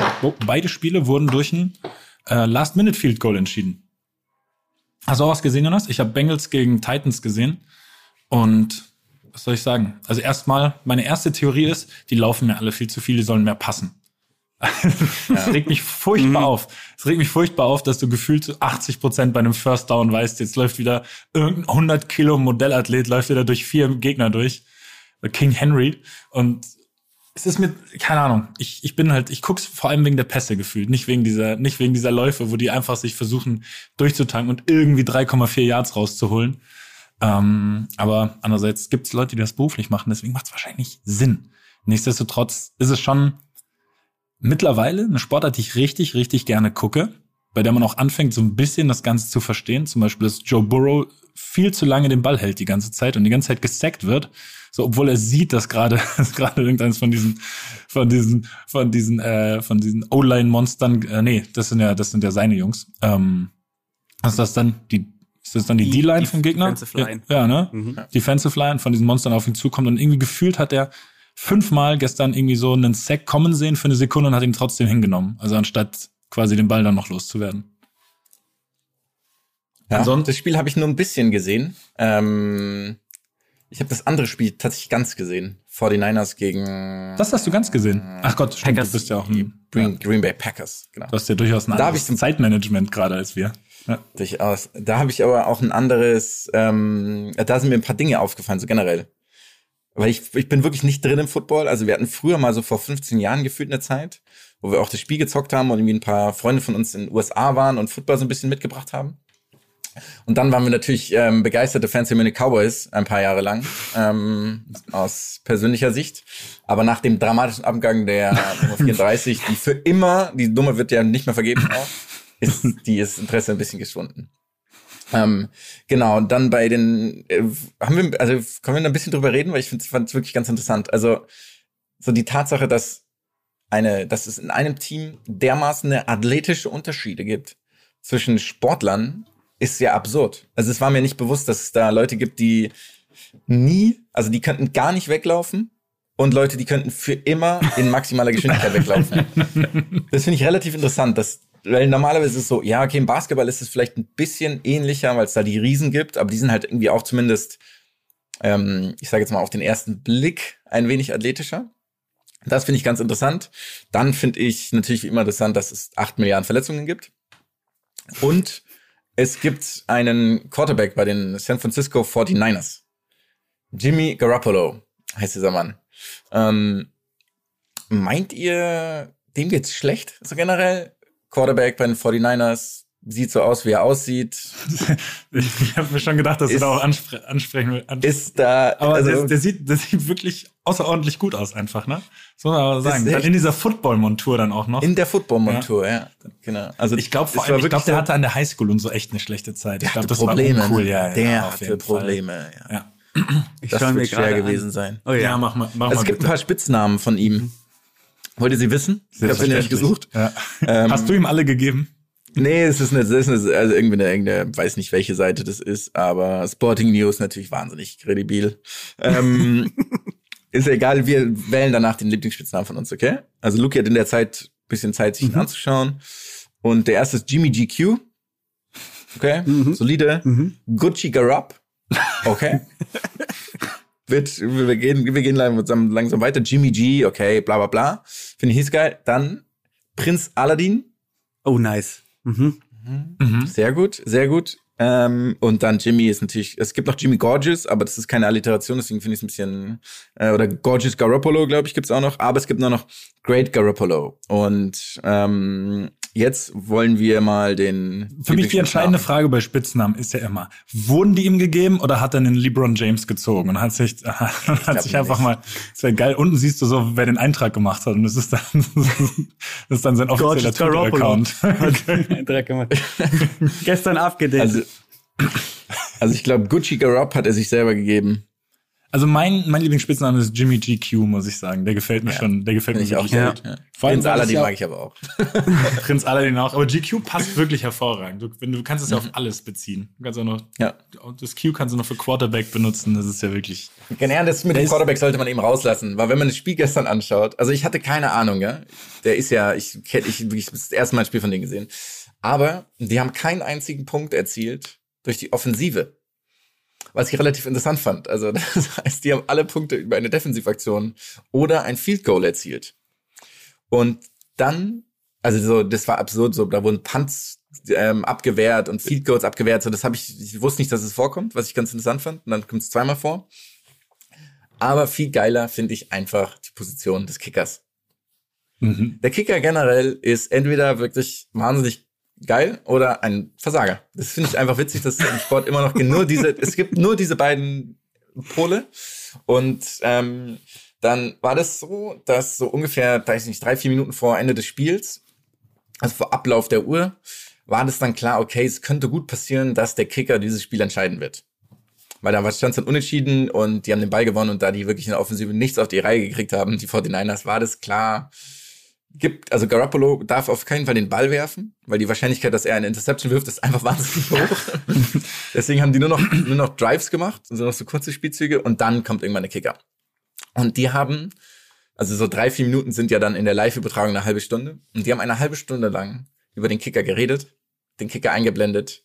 beide Spiele wurden durch ein äh, Last-Minute-Field-Goal entschieden. Hast du auch was gesehen, Jonas? Ich habe Bengals gegen Titans gesehen. Und was soll ich sagen? Also erstmal, meine erste Theorie ist, die laufen mir alle viel zu viel, die sollen mehr passen. *laughs* Es regt mich furchtbar auf. Es regt mich furchtbar auf, dass du gefühlt zu 80 Prozent bei einem First Down weißt, jetzt läuft wieder irgendein 100 Kilo Modellathlet, läuft wieder durch vier Gegner durch. King Henry. Und es ist mit, keine Ahnung, ich, ich bin halt, ich guck's vor allem wegen der Pässe gefühlt, nicht wegen dieser, nicht wegen dieser Läufe, wo die einfach sich versuchen durchzutanken und irgendwie 3,4 Yards rauszuholen. Ähm, aber andererseits gibt's Leute, die das beruflich machen, deswegen macht's wahrscheinlich Sinn. Nichtsdestotrotz ist es schon mittlerweile eine Sportart, die ich richtig, richtig gerne gucke, bei der man auch anfängt, so ein bisschen das Ganze zu verstehen. Zum Beispiel, dass Joe Burrow viel zu lange den Ball hält die ganze Zeit und die ganze Zeit gesackt wird. So, obwohl er sieht, dass gerade *laughs* dass gerade irgendeines von diesen von diesen von diesen äh, von diesen O-Line-Monstern, äh, nee, das sind ja das sind ja seine Jungs. Ähm, ist das dann die ist das dann die Die- D-Line vom Gegner? Defensive Line. Ja, ja ne? Mhm. Defensive Line von diesen Monstern auf ihn zukommt und irgendwie gefühlt hat er fünfmal gestern irgendwie so einen Sack kommen sehen für eine Sekunde und hat ihn trotzdem hingenommen. Also anstatt quasi den Ball dann noch loszuwerden. Ja, Ansonsten- das Spiel habe ich nur ein bisschen gesehen. Ähm, ich habe das andere Spiel tatsächlich ganz gesehen. 49ers gegen Das hast du ganz gesehen. Ach Gott, stimmt, Packers. du bist ja auch ein, Green, ja, Green Bay Packers. Genau. du hast ja durchaus ein Da anderes ich- Zeitmanagement gerade als wir. Ja. Durchaus. Da habe ich aber auch ein anderes, ähm, da sind mir ein paar Dinge aufgefallen, so generell. Weil ich, ich bin wirklich nicht drin im Football. Also wir hatten früher mal so vor 15 Jahren gefühlt eine Zeit, wo wir auch das Spiel gezockt haben und irgendwie ein paar Freunde von uns in den USA waren und Football so ein bisschen mitgebracht haben. Und dann waren wir natürlich ähm, begeisterte Fans der Munich Cowboys ein paar Jahre lang, ähm, aus persönlicher Sicht. Aber nach dem dramatischen Abgang der Nummer 34, die für immer, die Nummer wird ja nicht mehr vergeben auch, ist die ist Interesse ein bisschen geschwunden. Ähm, genau, und dann bei den, äh, haben wir, also können wir da ein bisschen drüber reden, weil ich finde es wirklich ganz interessant. Also so die Tatsache, dass eine, dass es in einem Team dermaßen eine athletische Unterschiede gibt zwischen Sportlern, ist ja absurd. Also es war mir nicht bewusst, dass es da Leute gibt, die nie, also die könnten gar nicht weglaufen und Leute, die könnten für immer in maximaler Geschwindigkeit weglaufen. *laughs* Das finde ich relativ interessant, dass weil normalerweise ist es so, ja, okay, im Basketball ist es vielleicht ein bisschen ähnlicher, weil es da die Riesen gibt, aber die sind halt irgendwie auch zumindest, ähm, ich sage jetzt mal auf den ersten Blick ein wenig athletischer. Das finde ich ganz interessant. Dann finde ich natürlich immer interessant, dass es acht Milliarden Verletzungen gibt. Und es gibt einen Quarterback bei den San Francisco 49ers. Jimmy Garoppolo heißt dieser Mann. Ähm, meint ihr, dem geht's schlecht, so generell? Quarterback bei den 49ers sieht so aus, wie er aussieht. *laughs* ich habe mir schon gedacht, dass Ist- du da auch anspre ansprechen willst. Ist da, Aber also, der, der, sieht, der sieht wirklich außerordentlich gut aus, einfach, ne? Das muss man aber sagen. Dann in dieser Football-Montur dann auch noch. in der Football-Montur, ja. Genau. Also ich glaube, vor allem, ich glaube, der so- hatte an der Highschool und so echt eine schlechte Zeit. Ich der glaube, das Probleme. war uncool, ne? ja. ja, der auf hatte. Probleme, ja. Ja. Ich Das schaue mir wird schwer gewesen an. sein. Oh ja. Ja, mach mal, mach Also mal es gibt ein bitte. paar Spitznamen von ihm. Wollt ihr sie wissen? Ich habe sie nämlich gesucht. Ja. Ähm, Hast du ihm alle gegeben? Nee, es ist eine, es ist eine also irgendwie eine, irgendeine, weiß nicht, welche Seite das ist, aber Sporting News natürlich wahnsinnig kredibil. Ähm, *laughs* ist egal, wir wählen danach den Lieblingsspitznamen von uns, okay? Also Luki hat in der Zeit ein bisschen Zeit, sich ihn anzuschauen. Und der erste ist Jimmy GQ. Okay, solide. Gucci Garab. Okay. *laughs* Wird, wir gehen, wir gehen langsam, langsam weiter. Jimmy G, okay, bla bla bla. Finde ich hieß geil. Dann Prinz Aladdin. Oh, nice. Mhm. Sehr gut, sehr gut. Ähm, und dann Jimmy ist natürlich, es gibt noch Jimmy Gorgeous, aber das ist keine Alliteration, deswegen finde ich es ein bisschen, äh, oder Gorgeous Garoppolo, glaube ich, gibt's auch noch, aber es gibt nur noch Great Garoppolo. Und ähm, jetzt wollen wir mal den. Für mich die entscheidende Frage bei Spitznamen ist ja immer, wurden die ihm gegeben oder hat er einen LeBron James gezogen und hat sich, *laughs* hat sich einfach nicht. mal, das wäre geil, unten siehst du so, wer den Eintrag gemacht hat und das ist dann, *laughs* das ist dann sein offizieller. Twitter-Account. *laughs* Gestern abgedeckt. Also, also ich glaube, Gucci Garopp hat er sich selber gegeben. Also mein, mein Lieblingsspitzname ist Jimmy GQ, muss ich sagen. Der gefällt mir Ja, schon, der gefällt mir ich auch gut. Ja. Allem, Prinz Aladdin ja- mag ich aber auch. *laughs* *laughs* Prinz Aladdin auch. Aber GQ passt wirklich hervorragend. Du, wenn, du kannst es ja auf alles beziehen. Du kannst auch noch, Ja. das Q kannst du noch für Quarterback benutzen. Das ist ja wirklich. Genau, das mit dem Quarterback sollte man eben rauslassen, weil wenn man das Spiel gestern anschaut, also ich hatte keine Ahnung, ja. Der ist ja, ich kenne ich wirklich das erste Mal ein Spiel von denen gesehen. Aber die haben keinen einzigen Punkt erzielt durch die Offensive. Was ich relativ interessant fand. Also, *laughs* das heißt, die haben alle Punkte über eine Defensivaktion oder ein Field Goal erzielt. Und dann, also so, das war absurd, so, da wurden Punts ähm, abgewehrt und Field Goals abgewehrt. So, das habe ich, ich wusste nicht, dass es vorkommt, was ich ganz interessant fand. Und dann kommt es zweimal vor. Aber viel geiler finde ich einfach die Position des Kickers. Mhm. Der Kicker generell ist entweder wirklich wahnsinnig geil oder ein Versager. Das finde ich einfach witzig, dass es im Sport immer noch nur diese, *laughs* es gibt nur diese beiden Pole. Und ähm, dann war das so, dass so ungefähr, weiß ich nicht, drei, vier Minuten vor Ende des Spiels, also vor Ablauf der Uhr, war das dann klar, okay, es könnte gut passieren, dass der Kicker dieses Spiel entscheiden wird. Weil da stand es dann unentschieden und die haben den Ball gewonnen und da die wirklich in der Offensive nichts auf die Reihe gekriegt haben, die 49ers, war das klar, gibt, also Garoppolo darf auf keinen Fall den Ball werfen, weil die Wahrscheinlichkeit, dass er eine Interception wirft, ist einfach wahnsinnig hoch. *laughs* Deswegen haben die nur noch, nur noch Drives gemacht, also noch so kurze Spielzüge und dann kommt irgendwann der Kicker. Und die haben, also so drei, vier Minuten sind ja dann in der Live-Übertragung eine halbe Stunde und die haben eine halbe Stunde lang über den Kicker geredet, den Kicker eingeblendet.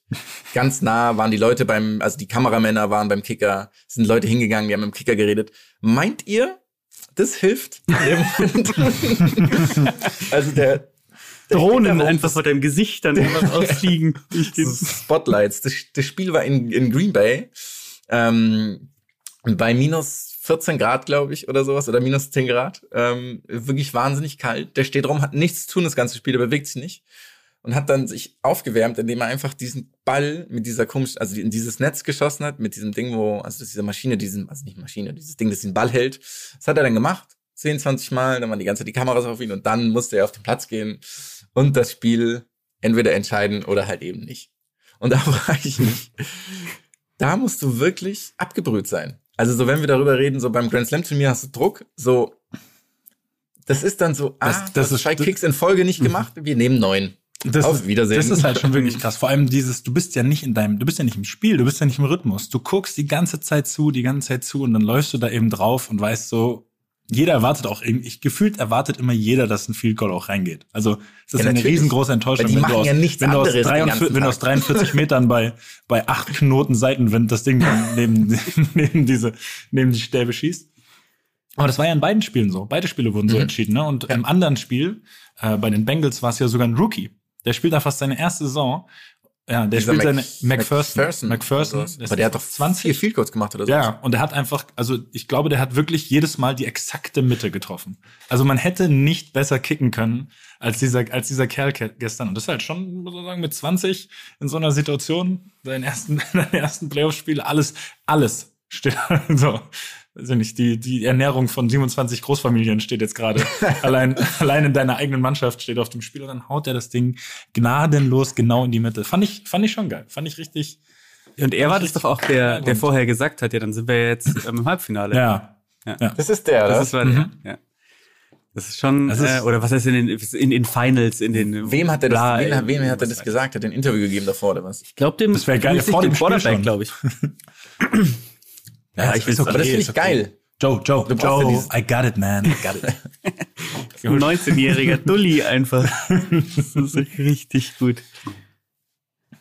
Ganz nah waren die Leute beim, also die Kameramänner waren beim Kicker, sind Leute hingegangen, die haben mit dem Kicker geredet. Meint ihr, das hilft? in dem Moment? *laughs* also der, Drohnen einfach vor deinem Gesicht dann einfach *laughs* ausfliegen. Spotlights. Das, das Spiel war in, in Green Bay ähm, bei minus 14 Grad, glaube ich, oder sowas, oder minus 10 Grad. Ähm, wirklich wahnsinnig kalt. Der steht rum, hat nichts zu tun, das ganze Spiel, der bewegt sich nicht. Und hat dann sich aufgewärmt, indem er einfach diesen Ball mit dieser komischen, also in dieses Netz geschossen hat, mit diesem Ding, wo, also diese Maschine, diesen, also nicht Maschine, dieses Ding, das den Ball hält. Das hat er dann gemacht, 10, 20 Mal, dann waren die ganze Zeit die Kameras auf ihn und dann musste er auf den Platz gehen und das Spiel entweder entscheiden oder halt eben nicht. Und da *laughs* frage ich mich, da musst du wirklich abgebrüht sein. Also so, wenn wir darüber reden, so beim Grand Slam Turnier hast du Druck, so, das ist dann so, ah, Das- das, ist- zwei Kicks in Folge nicht gemacht, wir nehmen neun. Das Auf ist, Wiedersehen. Das ist halt schon wirklich *laughs* krass. Vor allem dieses, du bist ja nicht in deinem, du bist ja nicht im Spiel, du bist ja nicht im Rhythmus. Du guckst die ganze Zeit zu, die ganze Zeit zu und dann läufst du da eben drauf und weißt so, jeder erwartet auch irgendwie, ich gefühlt erwartet immer jeder, dass ein Field Goal auch reingeht. Also es ist Ja, eine riesengroße Enttäuschung, wenn, du aus, ja wenn, du aus anderes den 43, ganzen wenn du aus Tag. 43 Metern bei, bei acht Knoten Seitenwind das Ding dann neben, *laughs* neben diese, neben die Stäbe schießt. Aber das war ja in beiden Spielen so. Beide Spiele wurden so Mhm. entschieden. Ne? Und im anderen Spiel, äh, bei den Bengals, war es ja sogar ein Rookie. Der spielt da fast seine erste Saison. Ja, der Dieser spielt seine Mac- McPherson. McPherson. McPherson. sowas. ist Aber der hat doch 20 vier Field Goals gemacht oder so. ja, und er hat einfach, also ich glaube, der hat wirklich jedes Mal die exakte Mitte getroffen. Also man hätte nicht besser kicken können als dieser, als dieser Kerl ke- gestern. Und das ist halt schon, muss man sagen, mit 20 in so einer Situation, seinen ersten, *laughs* seinen ersten Playoff-Spiel, alles, alles steht *laughs* so. Weiß ich nicht, die, die Ernährung von 27 Großfamilien steht jetzt gerade *laughs* allein, allein in deiner eigenen Mannschaft steht auf dem Spiel und dann haut er das Ding gnadenlos genau in die Mitte. Fand ich, fand ich schon geil. Fand ich richtig, Und er war das doch auch, der, der vorher gesagt hat, ja, dann sind wir jetzt ähm, im Halbfinale. ja. Das ist der, Das oder? ist, war Mhm. der, ja. Das ist schon, Das ist- äh, oder was heißt in den, in den Finals, in den. Wem hat er das, Bla, wem, wem hat er das gesagt? Hat er ein Interview gegeben davor oder was? Ich glaube, dem, Das wär geil, vor dem Quarterback, glaube ich. *laughs* Ja, ich will's- Aber das finde ich geil. Joe, Joe, Joe, I got it, man. I got it. *laughs* Ein 19-jähriger Dulli einfach. Das ist richtig gut.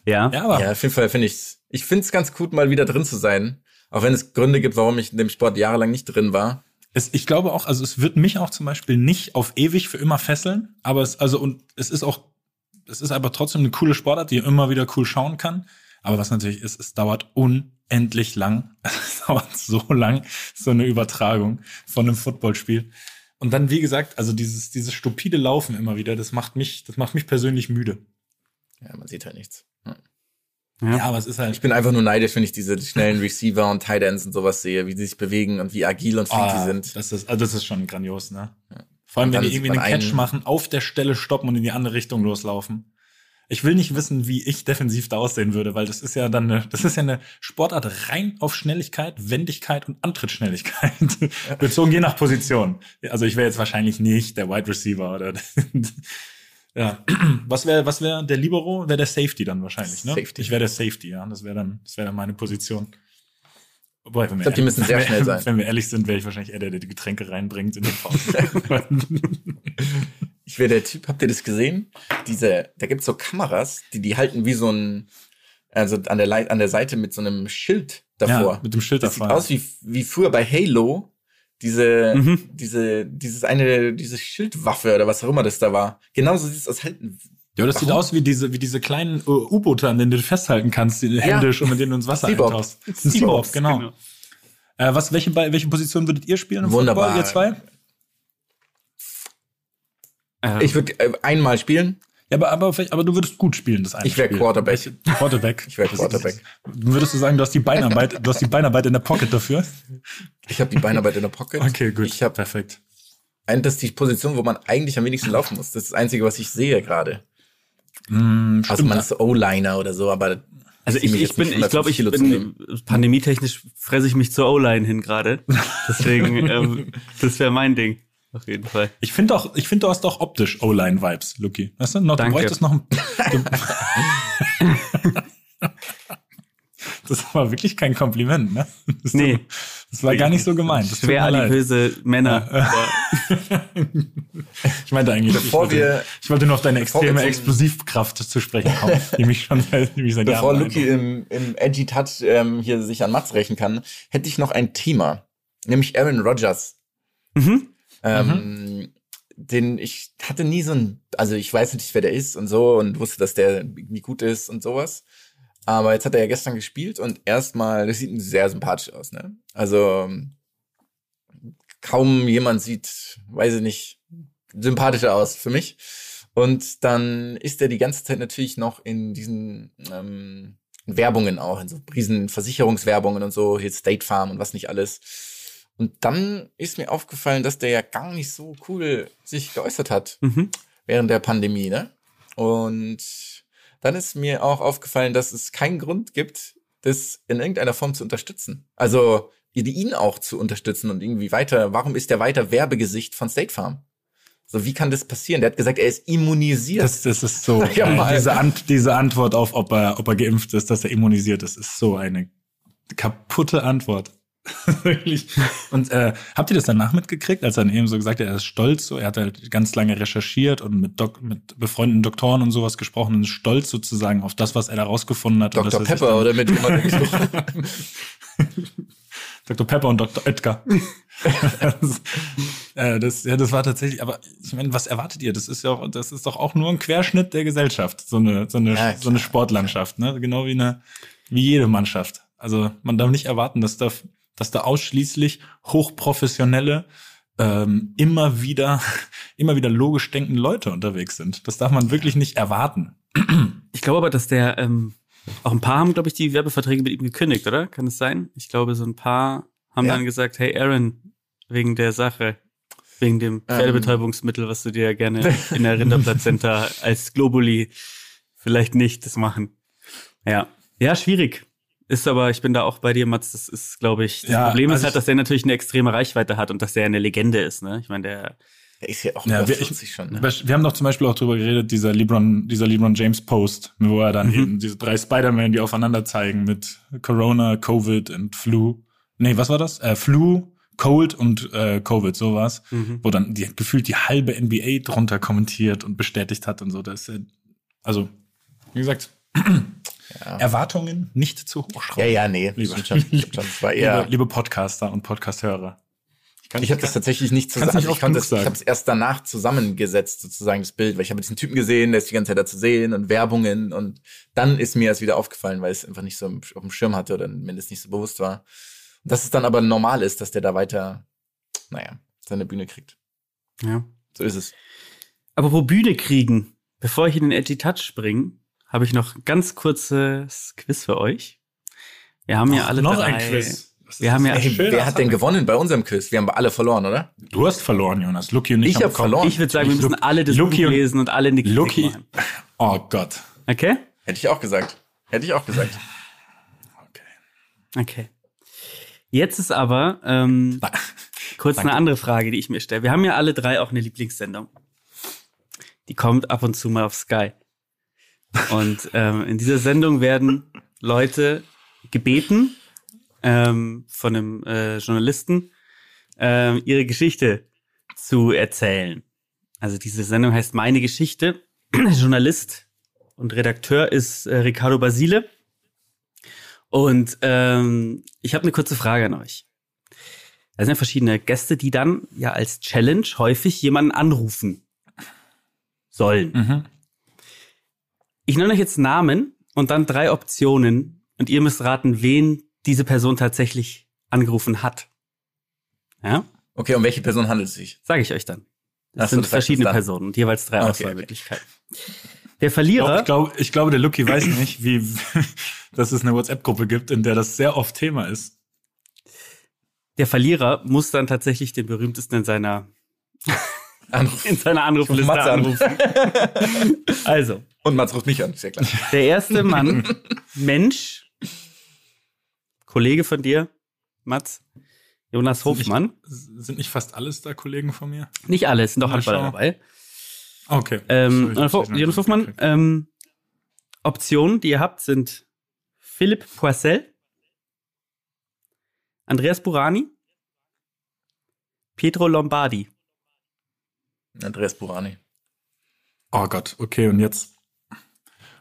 Ja. Ja, aber Ja, auf jeden Fall finde ich's. Ich finde es ganz gut, mal wieder drin zu sein. Auch wenn es Gründe gibt, warum ich in dem Sport jahrelang nicht drin war. es, ich glaube auch, also es wird mich auch zum Beispiel nicht auf ewig für immer fesseln, aber es, also, und es ist auch, es ist aber trotzdem eine coole Sportart, die immer wieder cool schauen kann. Aber was natürlich ist, es dauert unendlich lang. *laughs* Es dauert so lang, so eine Übertragung von einem Footballspiel. Und dann, wie gesagt, also dieses, dieses stupide Laufen immer wieder, das macht mich, das macht mich persönlich müde. Ja, man sieht halt nichts. Ja, aber es ist halt, Ich bin einfach nur neidisch, wenn ich diese schnellen Receiver und Tight Ends und sowas sehe, wie die sich bewegen und wie agil und flink die Ah, sind. Das ist, also das ist schon grandios, ne? Vor allem, wenn die irgendwie einen Catch einen- machen, auf der Stelle stoppen und in die andere Richtung loslaufen. Ich will nicht wissen, wie ich defensiv da aussehen würde, weil das ist ja dann eine, das ist ja eine Sportart rein auf Schnelligkeit, Wendigkeit und Antrittsschnelligkeit. Bezogen je nach Position. Also ich wäre jetzt wahrscheinlich nicht der Wide Receiver oder *laughs* ja. Was wäre was wäre der Libero? Wäre der Safety dann wahrscheinlich, ne? Safety. Ich wäre der Safety, ja. Das wäre dann, das wäre dann meine Position. Wobei, wenn wir Ich glaub, die müssen sehr wir- schnell sein. *laughs* Wenn wir ehrlich sind, wäre ich wahrscheinlich eher der, der die Getränke reinbringt in den Foul. *laughs* Ich wäre der Typ, habt ihr das gesehen? Diese, da gibt's so Kameras, die die halten wie so ein, also an der, an der Seite mit so einem Schild davor. Ja, mit dem Schild das sieht davor. aus wie, wie früher bei Halo. Diese, Mhm. diese, dieses eine, diese Schildwaffe oder was auch immer das da war. Genauso sieht es aus halten. Ja, das sieht Warum? aus wie diese, wie diese kleinen äh, U-Boote, an denen du festhalten kannst, die händisch und mit denen du ins Wasser eintauchst. Ein Seabob, genau. Äh, was, welche, welche Position würdet ihr spielen im Wunderbar. Football, ihr zwei? Äh, Ich würde äh, einmal spielen. Ja, aber, aber, aber du würdest gut spielen, das eine Ich wär Spiel. Quarterback. Welche- Quarterback. Ich wär Das- Quarterback. Würdest du sagen, du hast die Beinarbeit, du hast die Beinarbeit in der Pocket dafür? Ich habe die Beinarbeit in der Pocket. Okay, gut. Ich habe perfekt. das ist die Position, wo man eigentlich am wenigsten laufen muss. Das ist das Einzige, was ich sehe gerade. Mm, Also man ist O-Liner oder so, aber Also ich, ich bin, ich glaube, 150 ich Kilo bin pandemietechnisch fresse ich mich zur O-Line hin gerade. Deswegen, *laughs* ähm, das wäre mein Ding. Auf jeden Fall. Ich finde auch, ich finde, du hast auch optisch O-Line-Vibes, Lucky. Weißt du, noch, du Danke. bräuchtest noch ein. *laughs* *laughs* Das war wirklich kein Kompliment, ne? Das, Nee. das war gar nicht so gemeint. Das Schwer adipöse Männer. *laughs* Ich meinte eigentlich, Bevor ich, wollte, wir- ich wollte nur auf deine extreme zum- Explosivkraft zu sprechen kommen, *laughs* die mich schon die mich seit bevor Jahren Luki im, im Edgy Touch ähm, hier sich an Mats rächen kann, hätte ich noch ein Thema. Nämlich Aaron Rodgers. Mhm. Ähm, Den ich hatte nie so ein, also ich weiß nicht, wer der ist und so und wusste, dass der irgendwie gut ist und sowas. Aber jetzt hat er ja gestern gespielt und erstmal, das sieht sehr sympathisch aus, ne? Also kaum jemand sieht, weiß ich nicht, sympathischer aus für mich. Und dann ist er die ganze Zeit natürlich noch in diesen ähm, Werbungen auch, in so riesen Versicherungswerbungen und so, hier State Farm und was nicht alles. Und dann ist mir aufgefallen, dass der ja gar nicht so cool sich geäußert hat Mhm. während der Pandemie, ne? Und dann ist mir auch aufgefallen, dass es keinen Grund gibt, das in irgendeiner Form zu unterstützen. Also ihn auch zu unterstützen und irgendwie weiter, warum ist der weiter Werbegesicht von State Farm? So, wie kann das passieren? Der hat gesagt, er ist immunisiert. Das, das ist so, *laughs* Ja, diese, Ant diese Antwort auf, ob er, ob er geimpft ist, dass er immunisiert ist, ist so eine kaputte Antwort. *laughs* Wirklich. Und äh, habt ihr das danach mitgekriegt, als er dann eben so gesagt hat, er ist stolz, so, er hat halt ganz lange recherchiert und mit, Dok mit befreundeten Doktoren und sowas gesprochen und ist stolz sozusagen auf das, was er da rausgefunden hat. Dr. er Pepper oder mit gesprochen? Dr. Pepper und Dr. Edgar. das, äh, das, ja, das war tatsächlich, aber ich meine, was erwartet ihr? Das ist ja auch, das ist doch auch nur ein Querschnitt der Gesellschaft, so eine, so eine, Ja, so eine. Sportlandschaft, ne? Genau wie eine, wie jede Mannschaft. Also man darf nicht erwarten, dass da, dass da ausschließlich hochprofessionelle, ähm, immer wieder, *laughs* immer wieder logisch denkende Leute unterwegs sind. Das darf man wirklich nicht erwarten. Ich glaube aber, dass der, ähm, auch ein paar haben, glaube ich, die Werbeverträge mit ihm gekündigt, oder? Kann es sein? Ich glaube, so ein paar haben Ja. dann gesagt, hey Aaron, wegen der Sache, wegen dem Pferdebetäubungsmittel, was du dir ja gerne in der Rinderplazenta *laughs* als Globuli vielleicht nicht das machen. Ja. Ja, schwierig. Ist aber, ich bin da auch bei dir, Mats, das ist, glaube ich, das Ja, Problem ist also halt, ich- dass der natürlich eine extreme Reichweite hat und dass der eine Legende ist, ne? Ich meine, der, Er ist ja auch Ja, über wir, 40 schon. Ne? Wir haben doch zum Beispiel auch drüber geredet, dieser LeBron, dieser LeBron James Post, wo er Mhm. dann eben diese drei Spider-Man, die aufeinander zeigen mit Corona, Covid und Flu. Nee, was war das? Äh, Flu, Cold und äh, Covid, sowas. Mhm. Wo dann die, gefühlt die halbe NBA drunter kommentiert und bestätigt hat und so. Das ist, äh, also, wie gesagt, *clears throat* Erwartungen nicht zu hoch Ja, schrauben. ja, nee. Lieber. Stimmt schon, schon. *laughs* Eher, Liebe, liebe Podcaster und Podcast-Hörer. Ich habe das tatsächlich nicht zusammen. nicht ich das, sagen. ich habe es erst danach zusammengesetzt, sozusagen das Bild, weil ich habe diesen Typen gesehen, der ist die ganze Zeit da zu sehen und Werbungen und dann ist mir erst wieder aufgefallen, weil es einfach nicht so im- auf dem Schirm hatte oder mindestens nicht so bewusst war. Und dass es dann aber normal ist, dass der da weiter, naja, seine Bühne kriegt. ja. So ist es. Aber wo Bühne kriegen, bevor ich in den Edgy Touch springe, habe ich noch ein ganz kurzes Quiz für euch. Wir haben ja Ach, alle noch drei, ein Quiz. Wir haben ja- schöner wer hat denn gewonnen bei unserem Quiz? Wir haben alle verloren, oder? Du hast verloren, Jonas. Lucky und ich, Ich haben hab bekommen. verloren. Ich würde sagen, wir müssen alle das Lucky Buch und- lesen und alle eine Kritik Lucky. machen. Oh Gott. Okay? Hätte ich auch gesagt. Hätte ich auch gesagt. Okay. Okay. Jetzt ist aber ähm, kurz eine andere Frage, die ich mir stelle. Wir haben ja alle drei auch eine Lieblingssendung. Die kommt ab und zu mal auf Sky. Und ähm, in dieser Sendung werden Leute gebeten ähm, von einem äh, Journalisten ähm, ihre Geschichte zu erzählen. Also diese Sendung heißt Meine Geschichte. Journalist und Redakteur ist äh, Ricardo Basile. Und ähm, ich habe eine kurze Frage an euch. Da sind ja verschiedene Gäste, die dann ja als Challenge häufig jemanden anrufen sollen. Mhm. Ich nenne euch jetzt Namen und dann drei Optionen und ihr müsst raten, wen diese Person tatsächlich angerufen hat. Ja, Okay, um welche Person handelt es sich? sage ich euch dann. Das Ach so, sind das verschiedene. Personen und jeweils drei Okay, Auswahlmöglichkeiten. Der Ich Verlierer, glaube, ich glaube, der Lucky weiß nicht, wie, *laughs* dass es eine WhatsApp-Gruppe gibt, in der das sehr oft Thema ist. der Verlierer muss dann tatsächlich den berühmtesten in seiner Anruf. *laughs* in seiner Anrufliste anrufen. *laughs* Also, Und Mats ruft mich an, ist ja klar. der erste Mann, Mensch, Kollege von dir, Mats, Jonas Hofmann. Sind nicht fast alles da Kollegen von mir? Nicht alle, es sind doch Handballer dabei. Okay. Ähm, Sorry, Jonas nicht Hofmann, ähm, Optionen, die ihr habt, sind Philipp Poissel, Andreas Burani, Pietro Lombardi. Andreas Burani. Oh Gott, okay, und jetzt.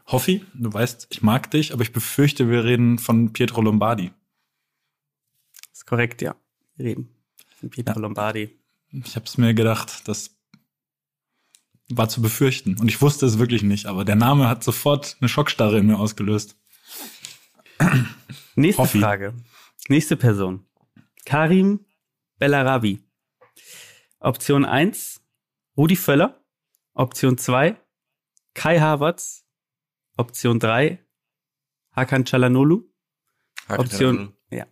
Hoffi, du weißt, ich mag dich, aber ich befürchte, wir reden von Pietro Lombardi. Ist korrekt, ja. Wir reden von Pietro Ja. Lombardi. Ich habe es mir gedacht, das war zu befürchten. Und ich wusste es wirklich nicht, aber der Name hat sofort eine Schockstarre in mir ausgelöst. *clears throat* Nächste Hoffi. Frage. Nächste Person. Karim Bellarabi. Option 1, Rudi Völler. Option 2, Kai Havertz. Option 3, Hakan Çalhanoğlu. Option, ja.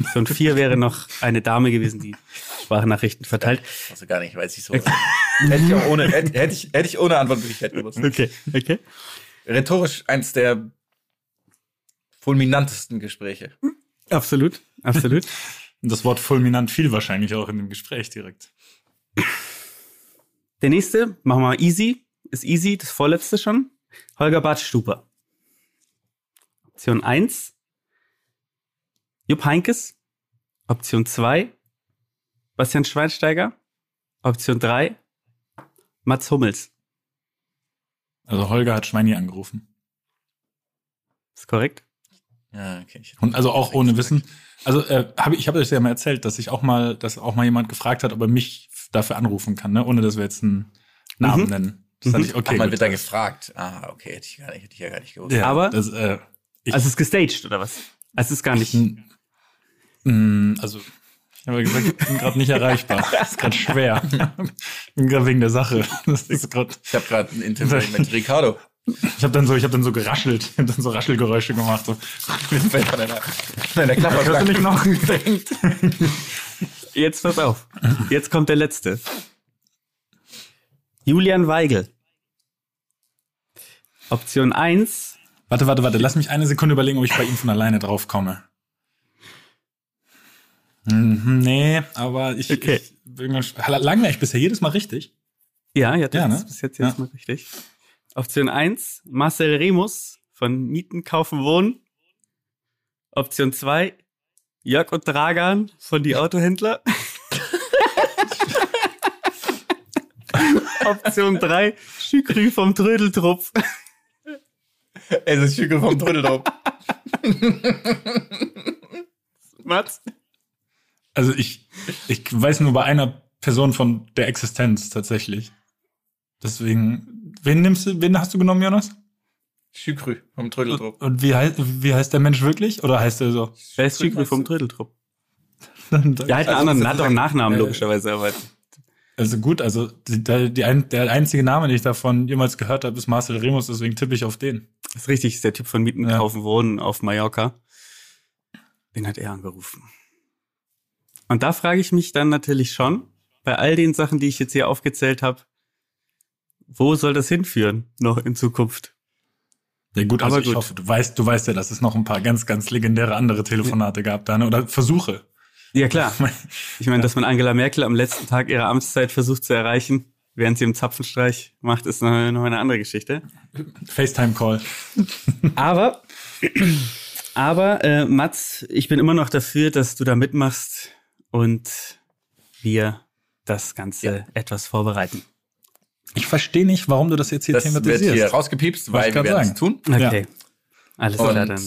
Option 4 wäre noch eine Dame gewesen, die Sprachnachrichten verteilt. Also gar nicht, weiß ich so. hätte ich auch ohne, hätte, hätte ich, hätte ich ohne Antwortmöglichkeit gewusst. Okay, okay. Rhetorisch eins der fulminantesten Gespräche. Absolut, absolut. Und das Wort fulminant fiel wahrscheinlich auch in dem Gespräch direkt. Der nächste, machen wir mal easy. Ist easy, das vorletzte schon. Holger Badstuber. Option 1. Jupp Heinkes. Option 2. Bastian Schweinsteiger. Option 3. Mats Hummels. Also Holger hat Schweini angerufen. Ist korrekt? Ja, okay. Und also auch ohne Wissen. Also äh, hab, ich ich habe euch ja mal erzählt, dass ich auch mal, dass auch mal jemand gefragt hat, ob er mich dafür anrufen kann, ne? ohne dass wir jetzt einen Namen Mhm. nennen. Das hatte ich, okay. Ach, man gut. wird da gefragt. Ah, okay, hätte ich gar nicht, hätte ich ja gar nicht gewusst. ja, Aber- das, äh, ich, Also es ist gestaged, oder was? Also es ist gar nicht. Mm, Also, ich habe ja gesagt, ich bin gerade nicht erreichbar. Das *laughs* ist gerade schwer. Ich bin gerade wegen der Sache. Das ist grad, Ich habe gerade ein Interview mit Ricardo. ich habe dann so, ich habe dann so geraschelt, ich habe dann so Raschelgeräusche gemacht. So. Von deiner, deiner Klappe Hörst du nicht noch? *laughs* *laughs* Jetzt pass auf. Jetzt kommt der letzte. Julian Weigel. Option 1. Warte, warte, warte. Lass mich eine Sekunde überlegen, ob ich bei ihm von alleine drauf komme. Mhm, nee, aber ich, Okay. ich bin mal- lang war ich bisher jedes Mal richtig. Ja, ja, das Ja, ne? ist bis jetzt Ja. jetzt mal richtig. Option 1. Marcel Remus von Mieten, Kaufen, Wohnen. Option 2. Jörg und Dragan von Die Autohändler. *laughs* Option 3. Schükrü vom Trödeltrupp. Es ist Schügel vom Trödeldorf. Mats? Also ich, ich weiß nur bei einer Person von der Existenz tatsächlich. Deswegen, wen nimmst du, wen hast du genommen, Jonas? Schükrü vom Trödeldorf. Und wie heißt, wie heißt der Mensch wirklich? Oder heißt er so? Wer ist Schükrü vom Trödeltrupp? *laughs* Ja, halt einen Also, anderen, das hat doch einen ein- Nachnamen, äh, logischerweise, aber Also gut, also die, der- die ein, der einzige Name, den ich davon jemals gehört habe, ist Marcel Remus, deswegen tippe ich auf den. Das ist richtig, ist der Typ von Mieten, Ja. Kaufen, Wohnen auf Mallorca. Den hat er angerufen. Und da frage ich mich dann natürlich schon, bei all den Sachen, die ich jetzt hier aufgezählt habe, wo soll das hinführen noch in Zukunft? Ja gut, also Aber ich gut. hoffe, du weißt, du weißt ja, dass es noch ein paar ganz, ganz legendäre andere Telefonate gab da, ne? oder Versuche. Ja klar. Ich meine, dass man Angela Merkel am letzten Tag ihrer Amtszeit versucht zu erreichen, während sie im Zapfenstreich macht, ist noch, noch eine andere Geschichte. FaceTime-Call. Aber, aber äh, Mats, ich bin immer noch dafür, dass du da mitmachst und wir das Ganze etwas vorbereiten. Ich verstehe nicht, warum du das jetzt hier Das wird thematisierst. hier rausgepiepst, Wollte weil ich wir werden es sagen. tun. Okay. Alles klar, dann.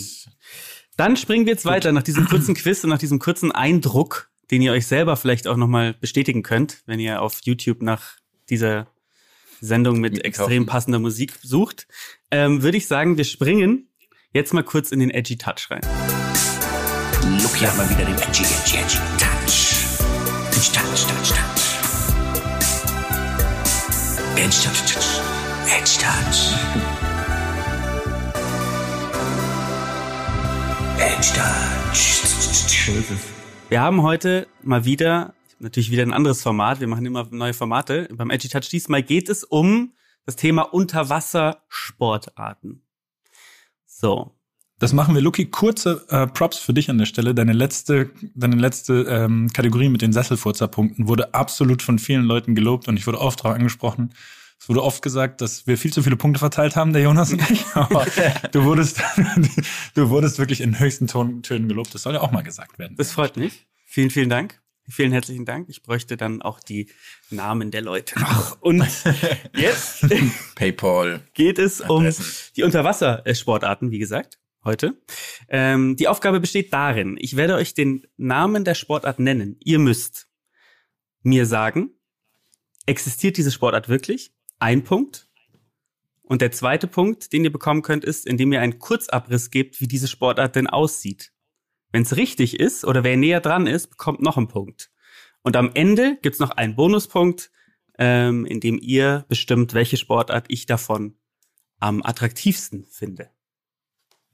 Dann springen wir jetzt weiter nach diesem kurzen Quiz und nach diesem kurzen Eindruck, den ihr euch selber vielleicht auch nochmal bestätigen könnt, wenn ihr auf YouTube nach dieser Sendung mit extrem kaufen. passender Musik sucht, ähm, würde ich sagen, wir springen jetzt mal kurz in den Edgy Touch rein. Lucky hat mal wieder den Edgy, Edgy, Edgy Touch. Edgy Touch, Touch, Touch. Edgy Touch, Touch. Edgy Touch. Edgy Touch. Wir haben heute mal wieder, natürlich wieder ein anderes Format, wir machen immer neue Formate. Beim Edgy Touch diesmal geht es um das Thema Unterwassersportarten. So, Das machen wir, Luki. Kurze äh, Props für dich an der Stelle. Deine letzte, deine letzte ähm, Kategorie mit den Sesselfurzer-Punkten wurde absolut von vielen Leuten gelobt und ich wurde oft darauf angesprochen. Es wurde oft gesagt, dass wir viel zu viele Punkte verteilt haben, der Jonas und ich. Aber du wurdest, *laughs* du wurdest wirklich in höchsten Ton, Tönen gelobt. Das soll ja auch mal gesagt werden. Das freut mich. Vielen, vielen Dank. Vielen herzlichen Dank. Ich bräuchte dann auch die Namen der Leute noch. Und jetzt *laughs* PayPal. geht es um die Unterwassersportarten, wie gesagt, heute. Ähm, die Aufgabe besteht darin, ich werde euch den Namen der Sportart nennen. Ihr müsst mir sagen, existiert diese Sportart wirklich? Ein Punkt. Und der zweite Punkt, den ihr bekommen könnt, ist, indem ihr einen Kurzabriss gebt, wie diese Sportart denn aussieht. Wenn es richtig ist oder wer näher dran ist, bekommt noch einen Punkt. Und am Ende gibt's noch einen Bonuspunkt, ähm, in dem ihr bestimmt, welche Sportart ich davon am attraktivsten finde.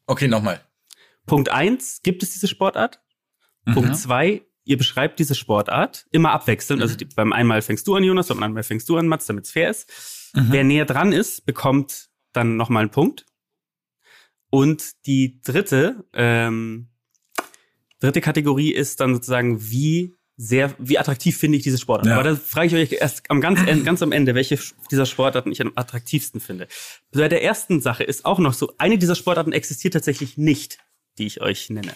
Okay, nochmal. Punkt eins: gibt es diese Sportart? Mhm. Punkt zwei: ihr beschreibt diese Sportart immer abwechselnd. Mhm. Also die, beim einmal fängst du an, Jonas, beim anderen fängst du an, Mats, damit es fair ist. Mhm. Wer näher dran ist, bekommt dann nochmal einen Punkt. Und die dritte, ähm, dritte Kategorie ist dann sozusagen, wie sehr, wie attraktiv finde ich diese Sportart. Ja. Aber da frage ich euch erst am ganz, ganz am Ende, welche dieser Sportarten ich am attraktivsten finde. Bei der ersten Sache ist auch noch so, eine dieser Sportarten existiert tatsächlich nicht, die ich euch nenne.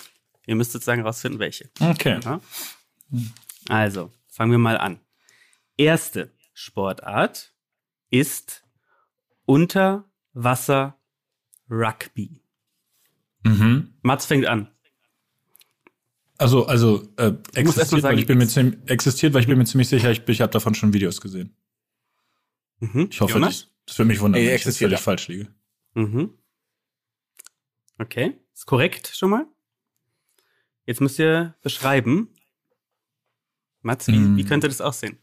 Ihr müsst sozusagen rausfinden, welche. Okay. Ja? Also, fangen wir mal an. Erste Sportart ist Unterwasser Rugby. Mhm. Mats fängt an. Also, also äh, existiert, sagen, weil ich bin mir ziemlich, existiert, weil ich bin mir ziemlich sicher, ich, ich habe davon schon Videos gesehen. Mhm. Ich hoffe, Jonas? das, würde mich wundern, Ey, wenn ich jetzt völlig ja. falsch liege. Mhm. Okay, ist korrekt schon mal. Jetzt müsst ihr beschreiben. Mats, wie, Mm. wie könnte das aussehen?